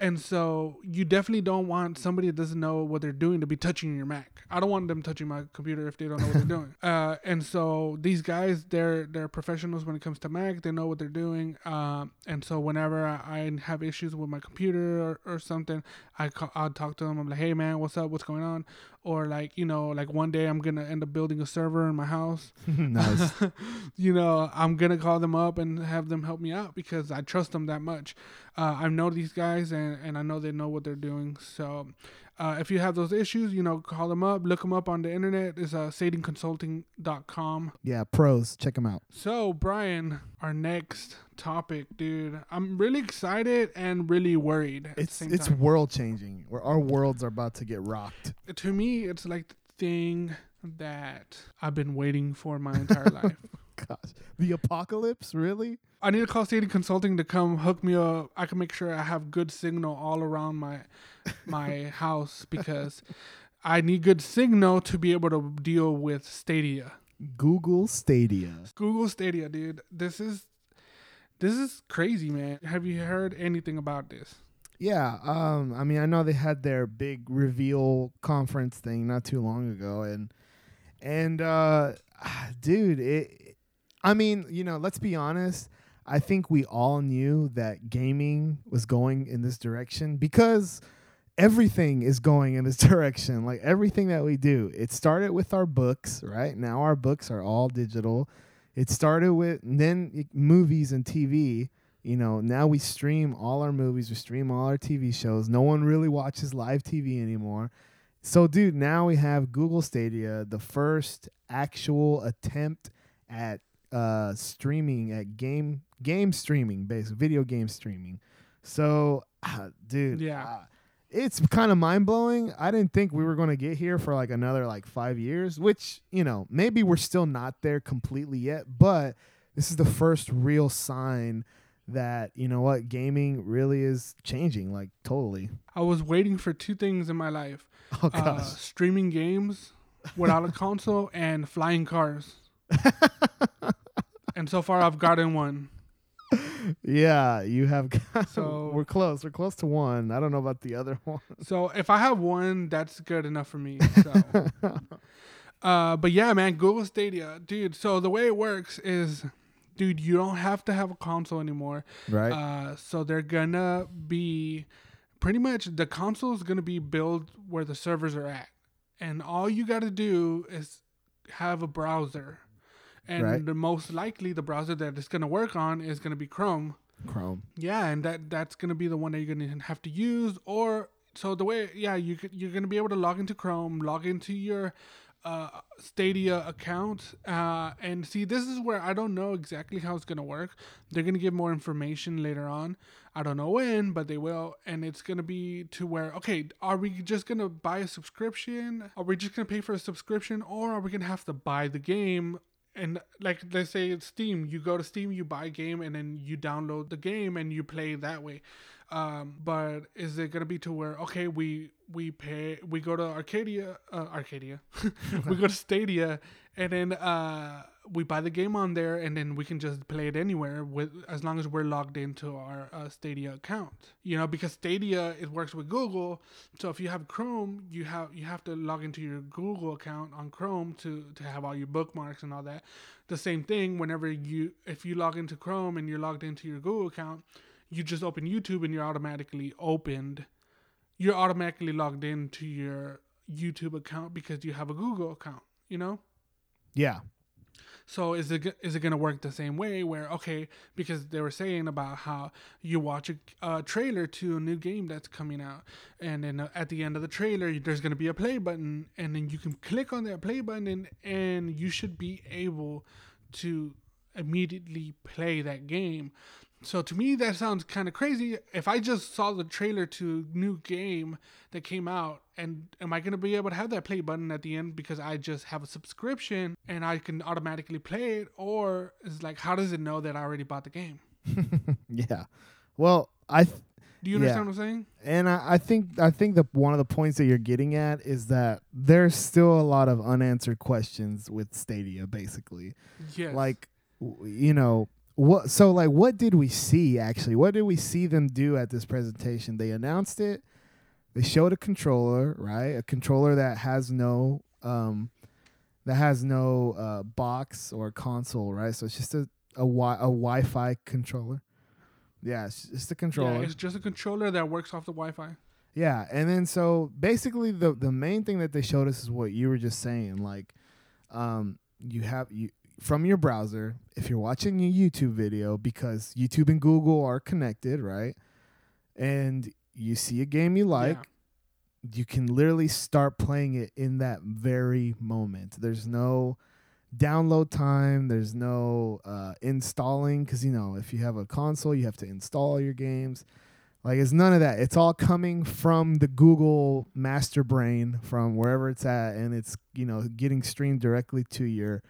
And so you definitely don't want somebody that doesn't know what they're doing to be touching your Mac. I don't want them touching my computer if they don't know what they're doing. Uh, and so these guys, they're they're professionals when it comes to Mac. They know what they're doing. Um, and so whenever I, I have issues with my computer or, or something, I call, I'll talk to them. I'm like, hey man, what's up? What's going on? Or like you know, like one day I'm gonna end up building a server in my house nice. you know, I'm gonna call them up and have them help me out because I trust them that much. Uh, I know these guys and, and I know they know what they're doing. So, uh, if you have those issues, you know, call them up, look them up on the internet. It's uh, sadingconsulting.com. yeah, pros. Check them out. So, Brian, our next topic, dude, I'm really excited and really worried. It's it's time. world changing. Where our worlds are about to get rocked. to me, it's like the thing that I've been waiting for my entire life. gosh, the apocalypse, really? I need to call Stadia Consulting to come hook me up. I can make sure I have good signal all around my my house because I need good signal to be able to deal with Stadia. Google Stadia. Google Stadia, dude. This is this is crazy, man. Have you heard anything about this? Yeah, um, I mean, I know they had their big reveal conference thing not too long ago, and and uh, dude, it. I mean, you know, let's be honest. I think we all knew that gaming was going in this direction because everything is going in this direction. Like everything that we do, it started with our books, right? Now our books are all digital. It started with then movies and TV you know, now we stream all our movies, we stream all our TV shows. No one really watches live TV anymore. So, dude, now we have Google Stadia, the first actual attempt at uh, streaming, at game game streaming, basically video game streaming. So, uh, dude, yeah. Uh, it's kind of mind blowing. I didn't think we were going to get here for like another like five years, which, you know, maybe we're still not there completely yet, but this is the first real sign that you know what gaming really is changing like totally i was waiting for two things in my life oh gosh. Uh, streaming games without a console and flying cars and so far i've gotten one yeah you have got, so we're close we're close to one. I don't know about the other one. So if i have one that's good enough for me so. Uh but yeah man google stadia dude so the way it works is dude, you don't have to have a console anymore. Right. Uh, so they're gonna be pretty much the console is gonna be built where the servers are at, and all you got to do is have a browser, and right. the most likely the browser that it's gonna work on is gonna be Chrome. Chrome. Yeah, and that that's gonna be the one that you're gonna have to use, or so the way yeah you you're gonna be able to log into Chrome, log into your uh, Stadia account. Uh, and see, this is where I don't know exactly how it's gonna work. They're gonna give more information later on. I don't know when, but they will. And it's gonna be to where okay, are we just gonna buy a subscription? Are we just gonna pay for a subscription, or are we gonna have to buy the game and like let's say it's steam you go to steam you buy a game and then you download the game and you play that way. Um, but is it gonna be to where okay we we pay we go to arcadia uh, arcadia. We go to stadia and then uh, we buy the game on there and then we can just play it anywhere with as long as we're logged into our uh, stadia account you know because stadia it works with google. So if you have chrome you have you have to log into your google account on chrome to to have all your bookmarks and all that. The same thing whenever you if you log into chrome and you're logged into your google account you just open youtube and you're automatically opened. You're automatically logged into your youtube account because you have a google account you know? Yeah. So is it is it gonna work the same way? Where okay, because they were saying about how you watch a, a trailer to a new game that's coming out, and then at the end of the trailer, there's gonna be a play button, and then you can click on that play button, and, and you should be able to immediately play that game. So to me, that sounds kind of crazy. If I just saw the trailer to a new game that came out, and am I gonna be able to have that play button at the end because I just have a subscription and I can automatically play it, or is like how does it know that I already bought the game? yeah. Well, I. Th- Do you understand yeah. what I'm saying? And I, I think I think that one of the points that you're getting at is that there's still a lot of unanswered questions with Stadia, basically. Yes. Like, you know, what so like what did we see actually? What did we see them do at this presentation? They announced it. They showed a controller right? A controller that has no um that has no uh box or console right? So it's just a a, wi- a wi-fi controller. Yeah it's just a controller. yeah, it's just a controller that works off the wi-fi. Yeah and then so basically the the main thing that they showed us is what you were just saying like um you have you from your browser if you're watching a YouTube video because YouTube and Google are connected, right? And you see a game you like, yeah. you can literally start playing it in that very moment. There's no download time, there's no uh, installing because you know if you have a console, you have to install your games. Like it's none of that. It's all coming from the Google master brain from wherever it's at, and it's you know getting streamed directly to your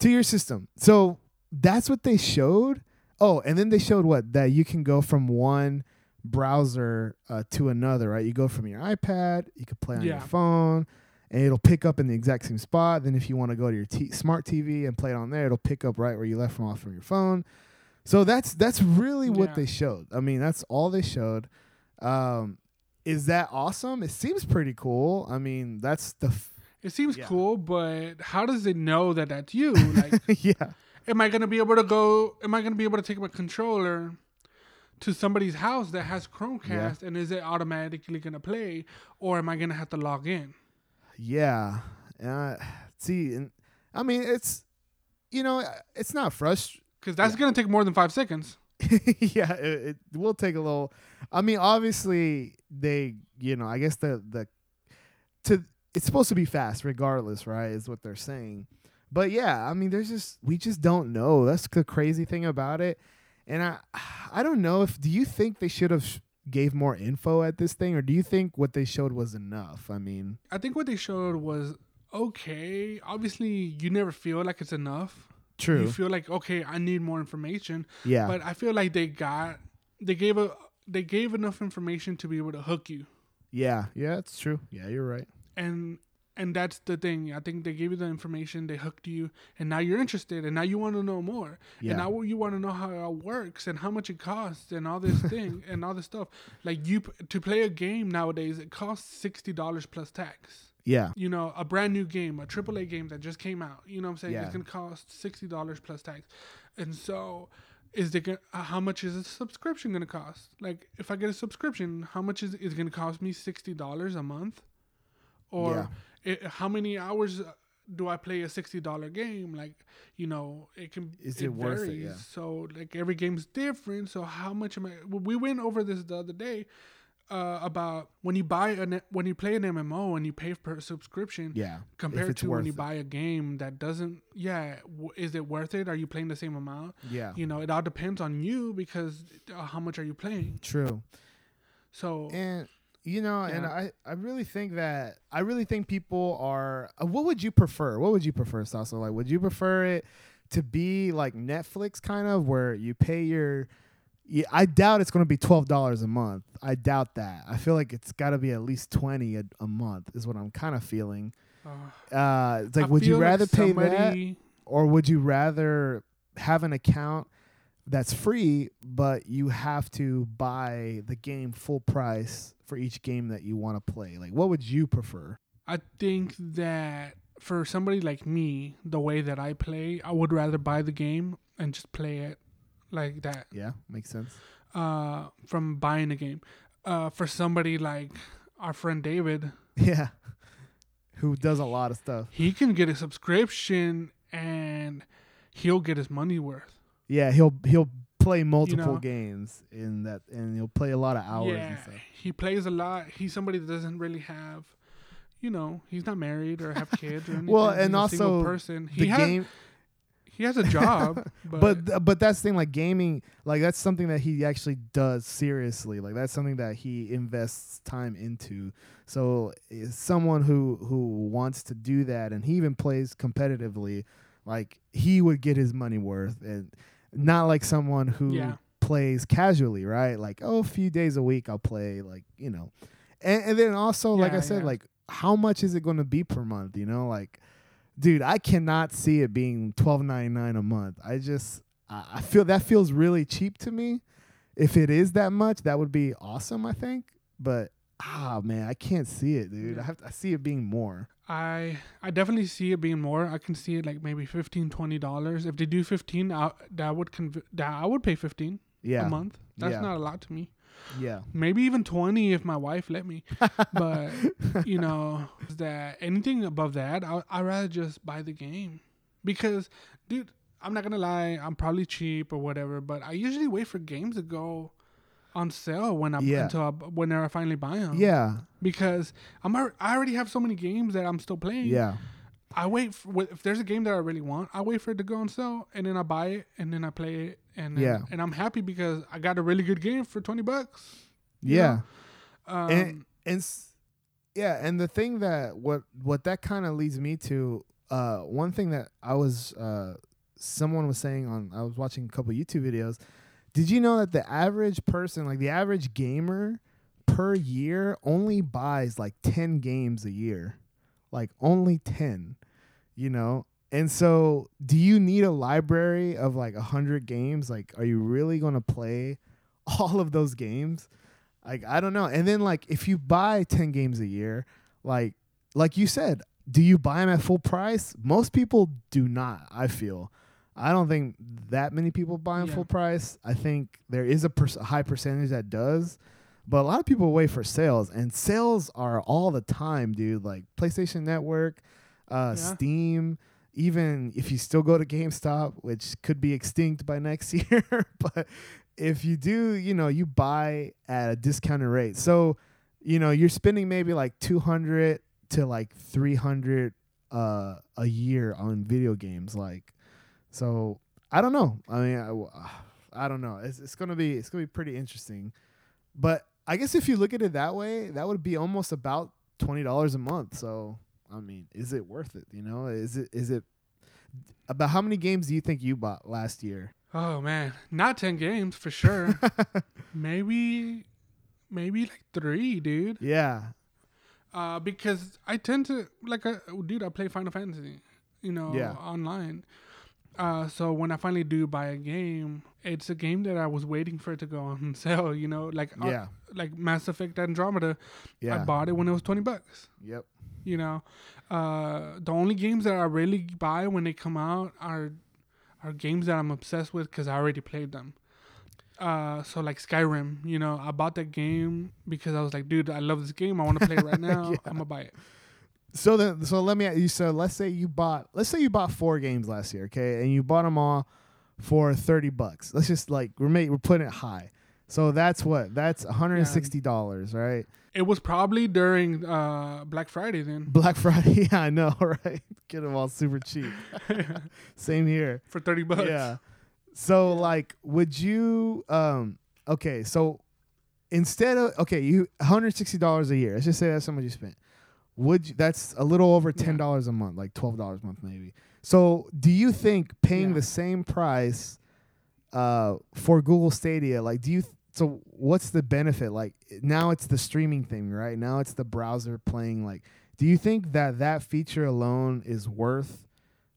to your system. So that's what they showed. Oh, and then they showed what that you can go from one browser uh, to another. Right, you go from your iPad, you can play on your phone, and it'll pick up in the exact same spot. Then if you want to go to your t- smart TV and play it on there, it'll pick up right where you left from off from your phone. So that's that's really what Yeah. they showed. I mean, that's all they showed. Um, is that awesome? It seems pretty cool. I mean, that's the f- It seems Yeah. cool, but how does it know that that's you? Like, yeah. am I gonna be able to go? Am I gonna be able to take my controller to somebody's house that has Chromecast, and is it automatically gonna play, or am I gonna have to log in? Yeah. Uh, see, and I mean, it's you know, it's not frustrating. Because that's gonna take more than five seconds. yeah, it, it will take a little. I mean, obviously, they, you know, I guess the the to it's supposed to be fast, regardless, right? Is what they're saying. But yeah, I mean, there's just we just don't know. That's the crazy thing about it. And I, I don't know if do you think they should have gave more info at this thing, or do you think what they showed was enough? I mean, I think what they showed was okay. Obviously, you never feel like it's enough. true. You feel like okay, I need more information. yeah. But I feel like they got they gave a they gave enough information to be able to hook you. Yeah, yeah, it's true. Yeah, you're right. And and that's the thing. I think they gave you the information, they hooked you, and now you're interested, and now you want to know more, Yeah. and now you want to know how it works and how much it costs and all this thing and all this stuff. Like you to play a game nowadays, it costs sixty dollars plus tax. Yeah, You know, a brand new game, a AAA game that just came out. You know what I'm saying? Yeah. It's gonna cost sixty dollars plus tax, and so. Is gonna, uh, how much is a subscription gonna cost? Like, if I get a subscription, how much is is it gonna cost me? Sixty dollars a month, or it, how many hours uh, do I play a sixty dollar game? Like, you know, it can. Is it worth it? Yeah. So like every game's different. So how much am I? We went over this the other day uh, about when you buy an when you play an MMO and you pay per subscription. yeah. Compared to when you it. buy a game that doesn't, yeah, w- is it worth it? Are you playing the same amount? Yeah, You know, it all depends on you because uh, how much are you playing? true. So And you know, and I, I really think that I really think people are. Uh, what would you prefer? What would you prefer, Sasso? Like, would you prefer it to be like Netflix, kind of, where you pay your? Yeah, I doubt it's going to be twelve dollars a month. I doubt that. I feel like it's got to be at least twenty a, a month. Is what I'm kind of feeling. uh, it's like, I would you feel like rather pay that, or would you rather have an account that's free, but you have to buy the game full price for each game that you want to play? Like, what would you prefer? I think that for somebody like me, the way that I play, I would rather buy the game and just play it like that Yeah, makes sense. uh, from buying a game. Uh, for somebody like our friend David, Yeah, who does a lot of stuff. he can get a subscription and he'll get his money worth. Yeah, he'll he'll play multiple know. games in that, and he'll play a lot of hours yeah, and stuff. he plays a lot. He's somebody that doesn't really have, you know, he's not married or have kids or anything. Well, He's and a also person. He The has game, he has a job, but, but but that's the thing like gaming like that's something that he actually does seriously like that's something that he invests time into so eh, someone who who wants to do that and he even plays competitively like he would get his money worth and not like someone who Yeah. plays casually right like oh a few days a week i'll play like you know and, and then also like i said yeah. like how much is it going to be per month you know like dude, I cannot see it being twelve ninety nine a month. I just I feel that feels really cheap to me. If it is that much, that would be awesome. I think, but ah man, I can't see it, dude. Yeah. I have to, I see it being more. I I definitely see it being more. I can see it like maybe 15 20 dollars. If they do 15, I, that would conv- that I would pay 15 Yeah, a month. That's Yeah. not a lot to me. yeah, Maybe even 20 if my wife let me. but you know, that anything above that, I I rather just buy the game. Because dude, I'm not going to lie, I'm probably cheap or whatever, but I usually wait for games to go on sale when I Yeah. until I, when I finally buy them. yeah, Because I'm I already have so many games that I'm still playing. yeah, I wait for if there's a game that I really want, I wait for it to go on sale and then I buy it and then I play it and then, Yeah. and I'm happy because I got a really good game for 20 bucks. you yeah. know? Um, and and yeah, and the thing that what what that kind of leads me to uh, one thing that I was uh, someone was saying on I was watching a couple YouTube videos. Did you know that the average person, like the average gamer per year only buys like 10 games a year. Like only 10, you know? And so, do you need a library of like 100 games? Like are you really going to play all of those games? Like I don't know. And then like if you buy 10 games a year, like like you said, do you buy them at full price? Most people do not, I feel. I don't think that many people buy them Yeah. full price. I think there is a per- high percentage that does, but a lot of people wait for sales, and sales are all the time, dude. Like PlayStation Network, uh, Yeah. Steam. Even if you still go to GameStop, which could be extinct by next year, but if you do, you know, you buy at a discounted rate. So, you know, you're spending maybe like 200 to like 300 uh, a year on video games. Like, so I don't know. I mean, I, I don't know. It's, it's gonna be it's gonna be pretty interesting. But I guess if you look at it that way, that would be almost about twenty dollars a month. So I mean, is it worth it? You know, is it is it about how many games do you think you bought last year? Oh man, not ten games for sure. maybe, maybe like three, dude. Yeah, Uh, because I tend to like, I, dude, I play Final Fantasy, you know, Yeah. online. Uh, so when I finally do buy a game, it's a game that I was waiting for it to go on sale. You know, like uh, yeah, like Mass Effect Andromeda. Yeah. I bought it when it was twenty bucks. Yep. You know, uh, the only games that I really buy when they come out are are games that I'm obsessed with because I already played them. Uh, so like Skyrim, you know, I bought that game because I was like, dude, I love this game. I want to play it right now. Yeah. I'm gonna buy it. So then, so let me. You so let's say you bought. Let's say you bought four games last year, okay, and you bought them all for thirty bucks. Let's just like we're make, we're putting it high. So that's what that's one hundred and sixty dollars, right? It was probably during uh, Black Friday then Black Friday. Yeah, I know, right? Get them all super cheap. Same here. for thirty bucks. Yeah. So like, would you? Um. Okay. So instead of okay, you one hundred sixty dollars a year. Let's just say that's how much you spent. Would you, that's a little over ten Yeah. dollars a month, like twelve dollars a month maybe. So do you think paying Yeah. the same price uh, for Google Stadia, like, do you? Th- so what's the benefit? Like now it's the streaming thing, right? Now it's the browser playing. Like, do you think that that feature alone is worth?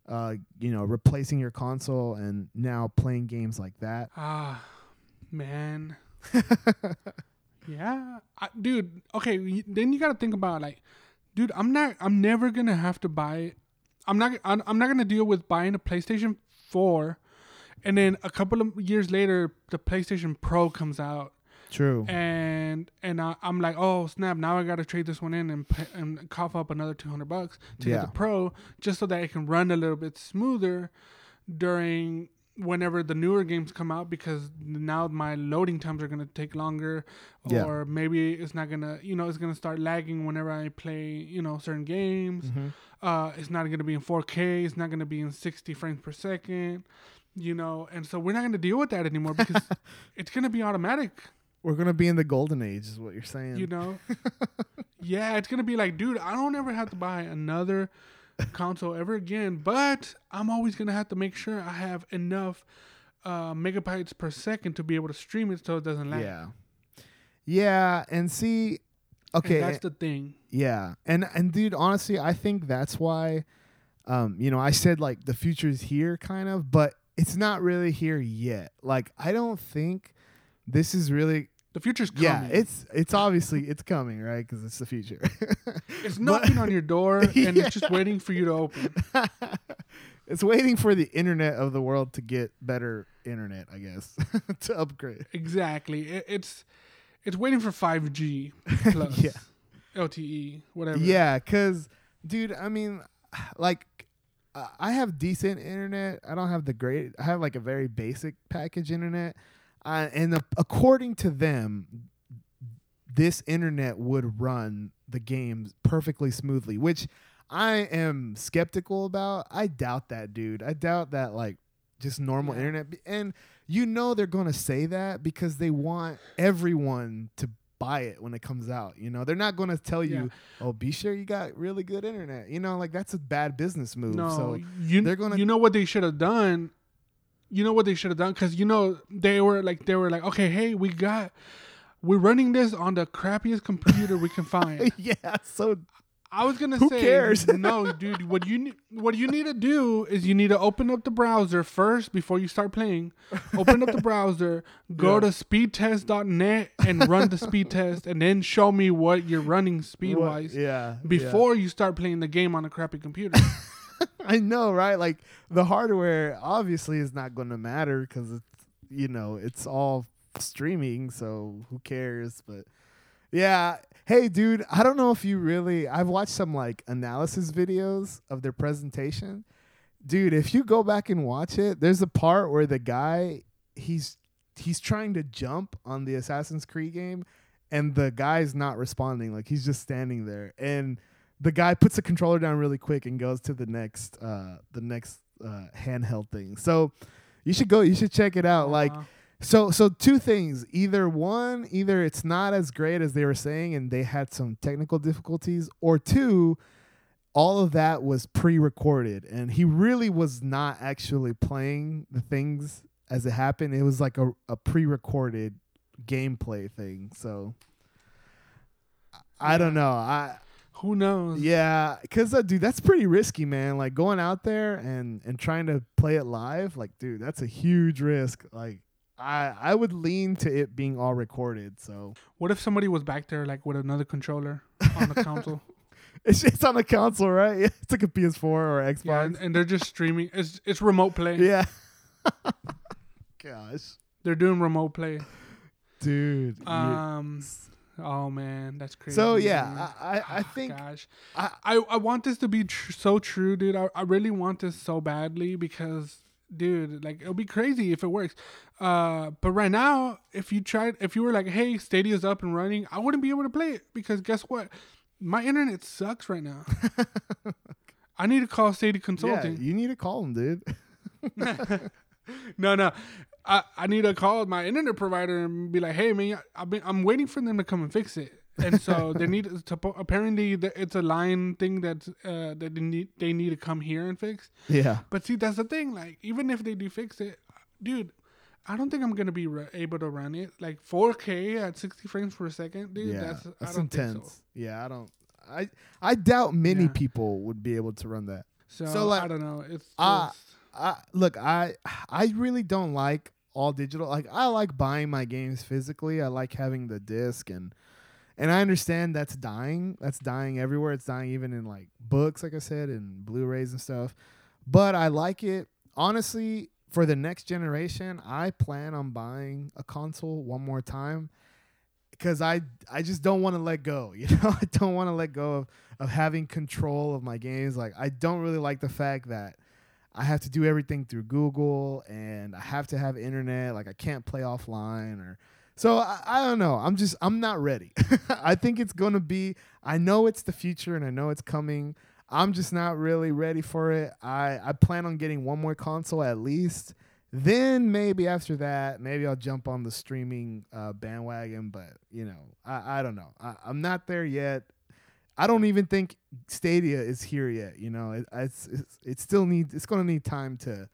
Uh, you know, replacing your console and now playing games like that. Ah, man. yeah, I, dude. Okay, y- then you gotta think about like, dude. I'm not. I'm never gonna have to buy. I'm not. I'm, not gonna deal with buying a PlayStation Four, and then a couple of years later, the PlayStation Pro comes out, True. and and I, I'm like, oh snap! Now I gotta trade this one in and pay, and cough up another two hundred bucks to Yeah. get the Pro, just so that it can run a little bit smoother during whenever the newer games come out because now my loading times are gonna take longer, Yeah. or maybe it's not gonna, you know, it's gonna start lagging whenever I play, you know, certain games. Mhm. Uh, it's not gonna be in 4K. It's not gonna be in 60 frames per second. You know, and so we're not gonna deal with that anymore because it's gonna be automatic. We're gonna be in the golden age, is what you're saying. You know, yeah, it's gonna be like, dude, I don't ever have to buy another console ever again. But I'm always gonna have to make sure I have enough uh, megabytes per second to be able to stream it so it doesn't lag. yeah. Yeah, and see, And okay, that's the thing. yeah, and and dude, honestly, I think that's why, um, you know, I said like the future's here, kind of, but it's not really here yet. Like, I don't think this is really. The future's coming. Yeah, it's it's obviously it's coming, right? Because it's the future. it's knocking on your door and Yeah. it's just waiting for you to open. it's waiting for the internet of the world to get better internet, I guess, to upgrade. Exactly. It, it's it's waiting for 5G plus Yeah. LTE, whatever. Yeah, cause, dude, I mean, like, I have decent internet. I don't have the great. I have like a very basic package internet, uh, and the, according to them, this internet would run the games perfectly smoothly, which I am skeptical about. I doubt that, dude. I doubt that, like, just normal Yeah. internet. And you know they're gonna say that because they want everyone to buy it when it comes out. You know, they're not going to tell Yeah. you, "Oh, be sure you got really good internet." You know, like that's a bad business move. No, so you they're gonna- you know what they should have done. You know what they should have done because you know they were like they were like okay hey we got we're running this on the crappiest computer we can find. yeah, so I was gonna Who say cares? no, dude. What you what you need to do is you need to open up the browser first before you start playing. Open up the browser, go Yeah. to speedtest.net and run the speed test, and then show me what you're running speed wise yeah, yeah. before you start playing the game on a crappy computer. I know, right? Like the hardware obviously is not going to matter because it's you know it's all streaming, so who cares? But yeah, hey, dude, I don't know if you really. I've watched some like analysis videos of their presentation, dude. If you go back and watch it, there's a part where the guy he's he's trying to jump on the Assassin's Creed game, and the guy's not responding. Like he's just standing there and the guy puts the controller down really quick and goes to the next uh the next uh handheld thing. So you should go you should check it out. Like Uh, so so two things. Either one either it's not as great as they were saying and they had some technical difficulties or two all of that was pre-recorded and he really was not actually playing the things as it happened. It was like a, a pre-recorded gameplay thing. So I- I don't know. I who knows? yeah, because uh, dude, that's pretty risky, man. Like going out there and and trying to play it live, like dude, that's a huge risk. Like I I would lean to it being all recorded. So What if somebody was back there like with another controller on the console? it's it's on the console, right? It's like a PS4 or Yeah, Xbox. and, and they're just streaming. It's it's remote play. Yeah. Gosh, They're doing remote play. dude. Um. Oh man, that's crazy. so yeah, I I, I think Gosh, I, I I want this to be tr- so true, dude. I, I really want this so badly because, dude, like it'll be crazy if it works. Uh, but right now, if you tried, if you were like, hey, Stadia's up and running, I wouldn't be able to play it because guess what? My internet sucks right now. I need to call Stadia Consulting. yeah, Consulting. you need to call them, dude. no, no. I, I need to call my internet provider and be like, hey, man, I've been, I'm waiting for them to come and fix it. And so they need to, apparently it's a line thing that uh, that they need, they need to come here and fix. yeah. But see, that's the thing. Like, even if they do fix it, dude, I don't think I'm going to be re- able to run it. Like 4K at 60 frames per second, dude. yeah, that's, that's I don't intense. so. Yeah, I don't. I I doubt many Yeah. people would be able to run that. So, So, like, I don't know. It's just, uh, I look, I I really don't like all digital. Like I like buying my games physically. I like having the disc and and I understand that's dying. That's dying everywhere. It's dying even in like books, like I said, and Blu-rays and stuff. But I like it. Honestly, for the next generation, I plan on buying a console one more time because I I just don't want to let go. You know, I don't want to let go of of having control of my games. Like I don't really like the fact that I have to do everything through Google and I have to have internet. Like I can't play offline or so I, I don't know. I'm just I'm not ready. I think it's gonna be. I know it's the future and I know it's coming. I'm just not really ready for it. I I plan on getting one more console at least. Then maybe after that, maybe I'll jump on the streaming uh, bandwagon. But you know, I I don't know. I, I'm not there yet. I don't even think Stadia is here yet. You know, it, it's, it's it still needs it's going to need time to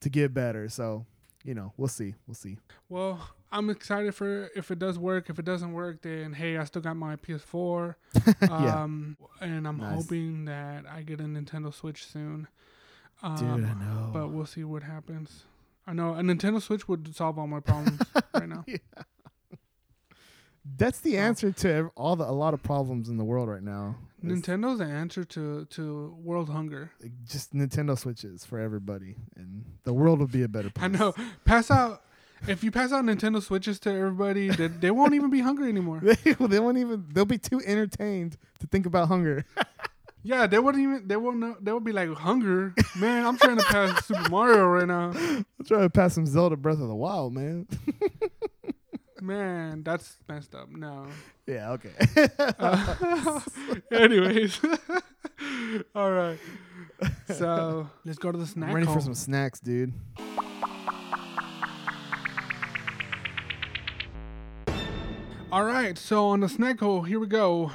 to get better. So you know, we'll see, we'll see. Well, I'm excited for if it does work. If it doesn't work, then hey, I still got my PS4. Yeah. Um, and I'm Nice. hoping that I get a Nintendo Switch soon. Um, Dude, I know. But we'll see what happens. I know a Nintendo Switch would solve all my problems right now. That's the answer to all the a lot of problems in the world right now. Nintendo's the answer to to world hunger. just Nintendo Switches for everybody, and the world will be a better place. I know. Pass out. If you pass out Nintendo Switches to everybody, they, they won't even be hungry anymore. They, they won't even. They'll be too entertained to think about hunger. Yeah, they wouldn't even. They won't. Know, they would be like hunger. Man, I'm trying to pass Super Mario right now. I'm trying to pass some Zelda Breath of the Wild, man. Man, that's messed up. No. yeah. Okay. Uh, anyways, all right. So let's go to the snack. I'm ready hole. for some snacks, dude. All right, so on the snack hole, here we go.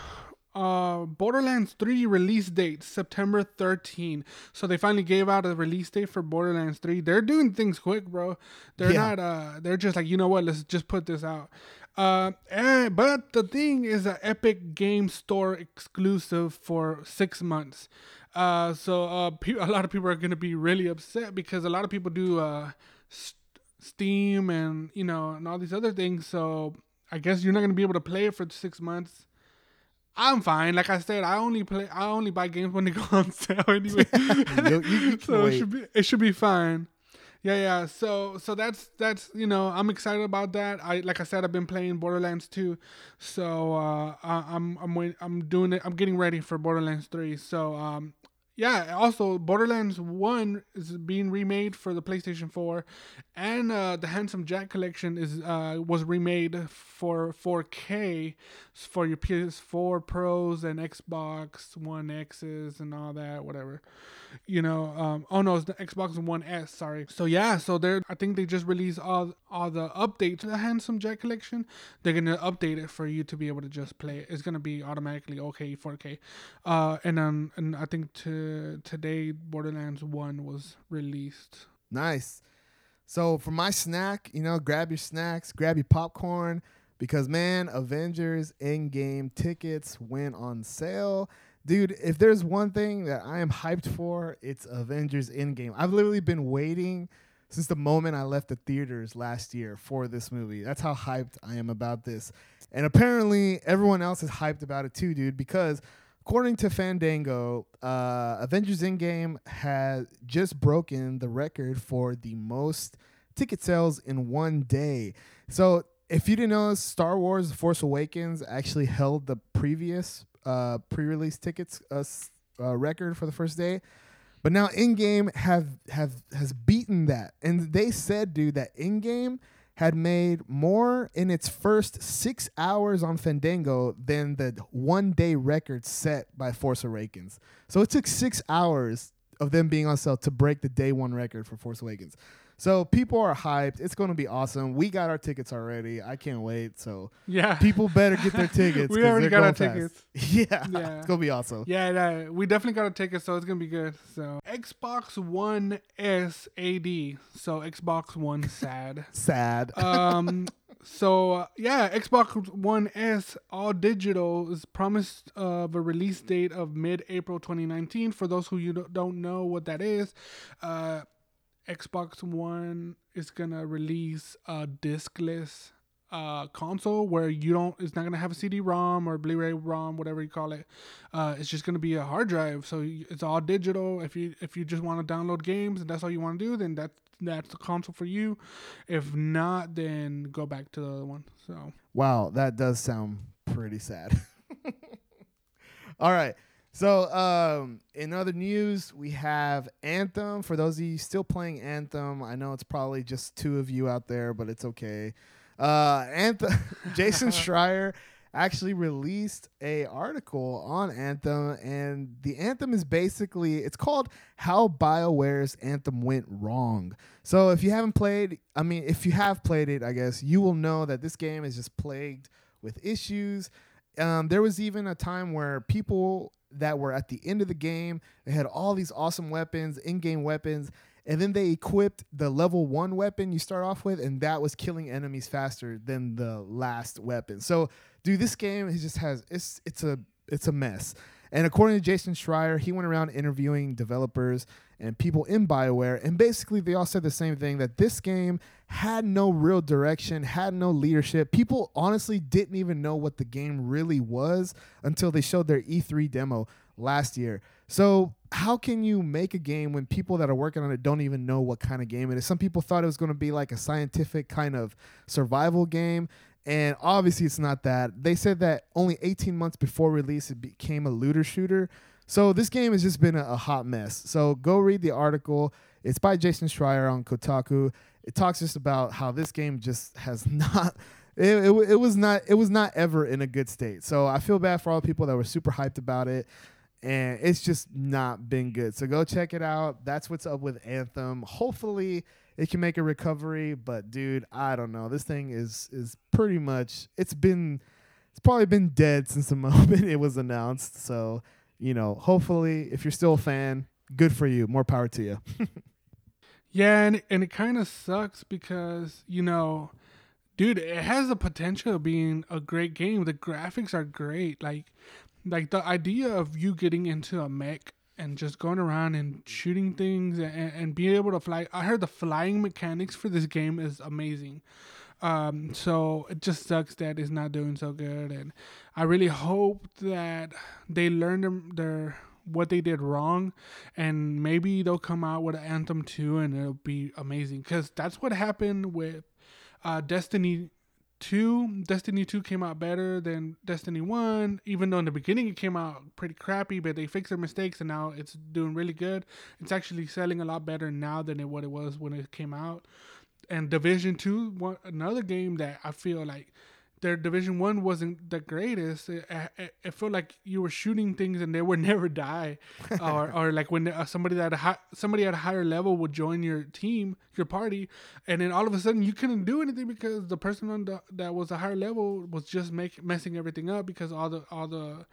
Uh, Borderlands 3 release date September 13. So they finally gave out a release date for Borderlands 3. They're doing things quick, bro. They're Yeah. not. Uh, they're just like you know what? Let's just put this out. Uh, and, but the thing is an Epic Game Store exclusive for six months. Uh, so uh, pe- a lot of people are gonna be really upset because a lot of people do uh, s- Steam and you know and all these other things. So I guess you're not gonna be able to play it for six months. I'm fine. Like I said, I only play. I only buy games when they go on sale anyway. You- so it should be. It should be fine. Yeah, yeah. So, so that's that's you know I'm excited about that. I like I said I've been playing Borderlands 2, so uh, I, I'm I'm wait, I'm doing it. I'm getting ready for Borderlands 3. So um, yeah. Also, Borderlands 1 is being remade for the PlayStation 4, and uh, the Handsome Jack collection is uh was remade for 4K for your PS4 Pros and Xbox One X's and all that, whatever. You know, um, oh no, it's the Xbox One S. Sorry. So yeah, so they're I think they just released all all the updates to the Handsome Jack collection. They're gonna update it for you to be able to just play it. It's gonna be automatically okay 4K. Uh, and um, and I think to today Borderlands One was released. Nice. So for my snack, you know, grab your snacks, grab your popcorn, because man, Avengers Endgame tickets went on sale. Dude, if there's one thing that I am hyped for, it's Avengers Endgame. I've literally been waiting since the moment I left the theaters last year for this movie. That's how hyped I am about this. And apparently everyone else is hyped about it too, dude, because according to Fandango, uh, Avengers Endgame has just broken the record for the most ticket sales in one day. So if you didn't know, Star Wars: The Force Awakens actually held the previous uh, pre-release tickets uh, uh, record for the first day. But now Endgame have have has beaten that, and they said, dude, that Endgame had made more in its first six hours on Fandango than the one-day record set by Force Awakens. So it took six hours of them being on sale to break the day one record for Force Awakens. So people are hyped. It's going to be awesome. We got our tickets already. I can't wait. So Yeah. people better get their tickets. We already got our fast. tickets. Yeah, Yeah. it's gonna be awesome. Yeah, yeah, we definitely got a ticket, so it's gonna be good. So Xbox One S AD, so Xbox One sad. Sad. um, so uh, yeah, Xbox One S all digital is promised of a release date of mid-April 2019. For those who you don't- don't know what that is, uh, Xbox One is gonna release a discless uh, console where you don't it's not gonna have a CD-ROM or Blu-ray ROM, whatever you call it. Uh, it's just gonna be a hard drive, so it's all digital. If you if you just want to download games and that's all you want to do, then that's that's the console for you. If not, then go back to the other one. So Wow, that does sound pretty sad. All right. So, um, in other news, we have Anthem. For those of you still playing Anthem, I know it's probably just two of you out there, but it's okay. Uh, Anthem, Jason Schreier actually released a article on Anthem, and the Anthem is basically it's called "How Bioware's Anthem Went Wrong." So, if you haven't played, I mean, if you have played it, I guess you will know that this game is just plagued with issues. Um, there was even a time where people that were at the end of the game, they had all these awesome weapons, in-game weapons, and then they equipped the level one weapon you start off with, and that was killing enemies faster than the last weapon. So, dude, this game just has it's it's a it's a mess. And according to Jason Schreier, he went around interviewing developers and people in BioWare, and basically they all said the same thing that this game had no real direction, had no leadership. People honestly didn't even know what the game really was until they showed their E3 demo last year. So, how can you make a game when people that are working on it don't even know what kind of game it is? Some people thought it was going to be like a scientific kind of survival game. And obviously, it's not that. They said that only 18 months before release, it became a looter shooter. So this game has just been a, a hot mess. So go read the article. It's by Jason Schreier on Kotaku. It talks just about how this game just has not. It, it, it was not it was not ever in a good state. So I feel bad for all the people that were super hyped about it, and it's just not been good. So go check it out. That's what's up with Anthem. Hopefully it can make a recovery, but dude, I don't know. This thing is is pretty much it's been it's probably been dead since the moment it was announced. So, you know, hopefully if you're still a fan, good for you. More power to you. Yeah, and and it kind of sucks because you know, dude, it has the potential of being a great game. The graphics are great. Like, like the idea of you getting into a mech and just going around and shooting things and, and being able to fly. I heard the flying mechanics for this game is amazing. Um, so it just sucks that it's not doing so good, and I really hope that they learn them their what they did wrong and maybe they'll come out with an anthem 2 and it'll be amazing because that's what happened with uh, destiny 2 destiny 2 came out better than destiny 1 even though in the beginning it came out pretty crappy but they fixed their mistakes and now it's doing really good. It's actually selling a lot better now than it, what it was when it came out. And division 2 one, another game that i feel like their division one wasn't the greatest. It, it, it, felt like you were shooting things and they would never die, or or like when uh, somebody that high, somebody at a higher level would join your team, your party, and then all of a sudden you couldn't do anything because the person on the, that was a higher level was just make messing everything up because all the all the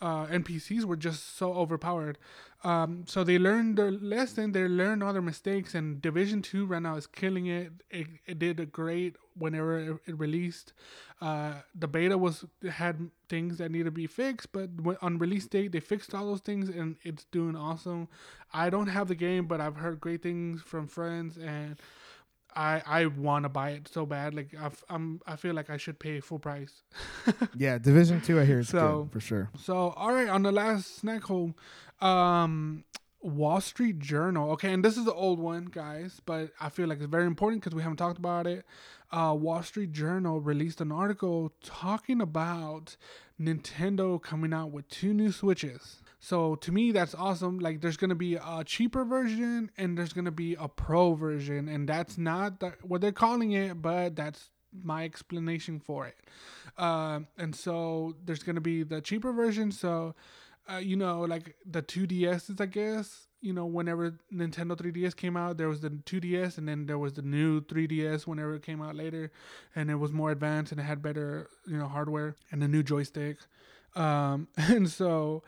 uh, NPCs were just so overpowered. Um, so they learned their lesson. They learned all their mistakes, and Division Two right now is killing it. It, it did a great whenever it, it released. Uh, the beta was had things that need to be fixed, but on release date they fixed all those things, and it's doing awesome. I don't have the game, but I've heard great things from friends and I I want to buy it so bad. Like i am I feel like I should pay full price. yeah, Division Two. I hear it's so, good for sure. So all right, on the last snack hole, um, Wall Street Journal. Okay, and this is the old one, guys, but I feel like it's very important because we haven't talked about it. Uh, Wall Street Journal released an article talking about Nintendo coming out with two new Switches. So to me, that's awesome. Like, there's gonna be a cheaper version and there's gonna be a pro version, and that's not the, what they're calling it, but that's my explanation for it. Uh, and so there's gonna be the cheaper version. So, uh, you know, like the 2DSs, I guess. You know, whenever Nintendo 3DS came out, there was the 2DS, and then there was the new 3DS whenever it came out later, and it was more advanced and it had better, you know, hardware and a new joystick. Um, and so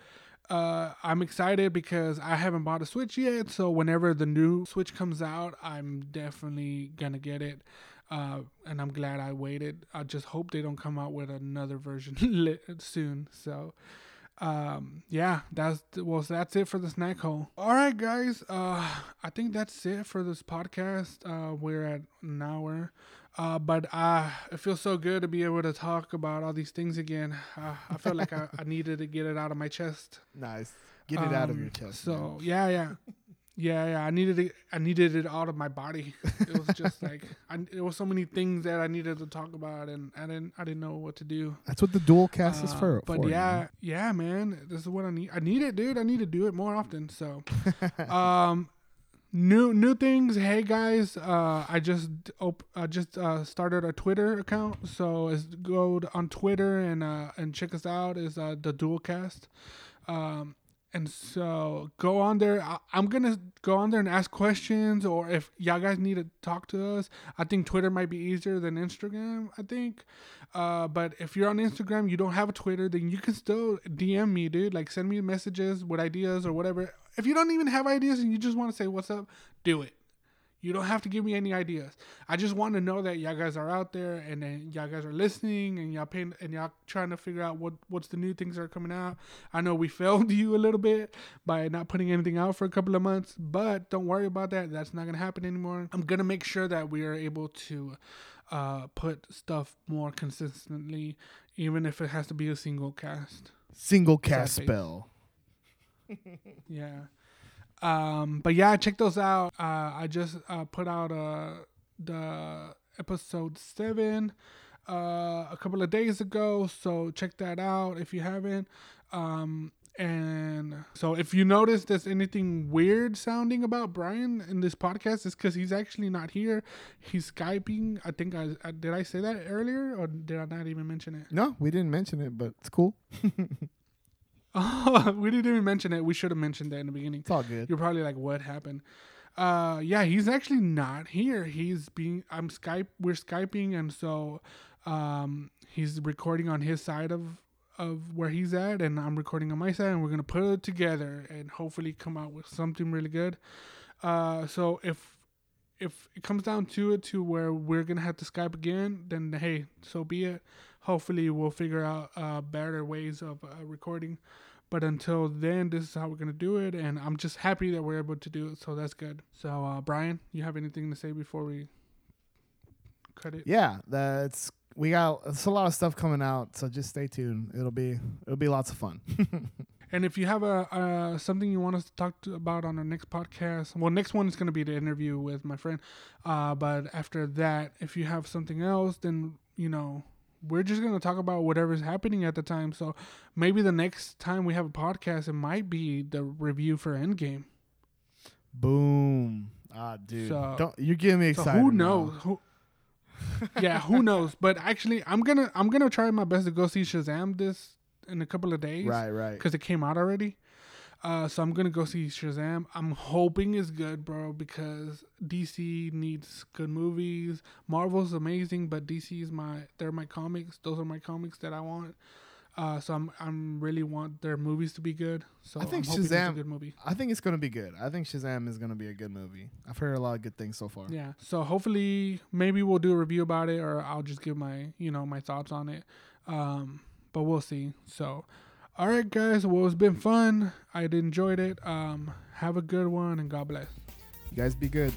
uh, I'm excited because I haven't bought a Switch yet. So whenever the new Switch comes out, I'm definitely gonna get it. Uh, and I'm glad I waited. I just hope they don't come out with another version soon. So, um, yeah, that's well, that's it for the snack hole. All right, guys. Uh, I think that's it for this podcast. Uh, we're at an hour. Uh, but uh, it feels so good to be able to talk about all these things again. Uh, I felt like I, I, needed to get it out of my chest. Nice, get it um, out of your um, chest. So man. yeah, yeah, yeah, yeah. I needed it. I needed it out of my body. It was just like I, there were so many things that I needed to talk about, and I didn't. I didn't know what to do. That's what the dual cast is uh, for. But for yeah, you. yeah, man. This is what I need. I need it, dude. I need to do it more often. So, um, new new things. Hey guys uh i just op- i just uh started a twitter account. So is go on twitter and uh and check us out is uh the dualcast um and so go on there. I, am gonna go on there and ask questions, or if y'all guys need to talk to us, I think Twitter might be easier than Instagram. I think, uh, but if you're on Instagram, you don't have a Twitter, then you can still DM me, dude. Like send me messages with ideas or whatever. If you don't even have ideas and you just want to say what's up, do it. You don't have to give me any ideas. I just want to know that y'all guys are out there and then y'all guys are listening and y'all paying and y'all trying to figure out what what's the new things that are coming out. I know we failed you a little bit by not putting anything out for a couple of months, but don't worry about that. That's not gonna happen anymore. I'm gonna make sure that we are able to uh, put stuff more consistently, even if it has to be a single cast. Single cast spell. yeah. Um, but yeah, check those out. Uh, I just uh, put out uh, the episode seven uh, a couple of days ago, so check that out if you haven't. Um, and so if you notice there's anything weird sounding about Brian in this podcast, it's because he's actually not here. He's skyping. I think I, I did I say that earlier or did I not even mention it? No, we didn't mention it, but it's cool. Oh, we didn't even mention it. We should have mentioned that in the beginning. It's all good. You're probably like, what happened? Uh, yeah, he's actually not here. He's being I'm Skype. We're skyping, and so um, he's recording on his side of of where he's at, and I'm recording on my side, and we're gonna put it together and hopefully come out with something really good. Uh, so if if it comes down to it to where we're gonna have to Skype again, then hey, so be it. Hopefully, we'll figure out uh, better ways of uh, recording. But until then, this is how we're gonna do it, and I'm just happy that we're able to do it. So that's good. So, uh, Brian, you have anything to say before we cut it? Yeah, that's we got it's a lot of stuff coming out, so just stay tuned. It'll be it'll be lots of fun. And if you have a uh, something you want us to talk to about on our next podcast, well, next one is going to be the interview with my friend. Uh, but after that, if you have something else, then you know we're just going to talk about whatever's happening at the time. So maybe the next time we have a podcast, it might be the review for Endgame. Boom. Ah, dude. So- Don't you're getting me So excited. who now. knows? Who, yeah, who knows? But actually, I'm gonna I'm gonna try my best to go see Shazam this in a couple of days. Right, right. because it came out already. Uh, so I'm gonna go see Shazam. I'm hoping it's good, bro, because DC needs good movies. Marvel's amazing, but DC is my they're my comics. Those are my comics that I want. Uh, so I'm I'm really want their movies to be good. So I think I'm hoping it's a Shazam- good movie. I think it's gonna be good. I think Shazam is gonna be a good movie. I've heard a lot of good things so far. Yeah. So hopefully maybe we'll do a review about it, or I'll just give my you know my thoughts on it. Um, but we'll see. So. All right, guys. Well, it's been fun. I enjoyed it. Um, have a good one, and God bless. You guys be good.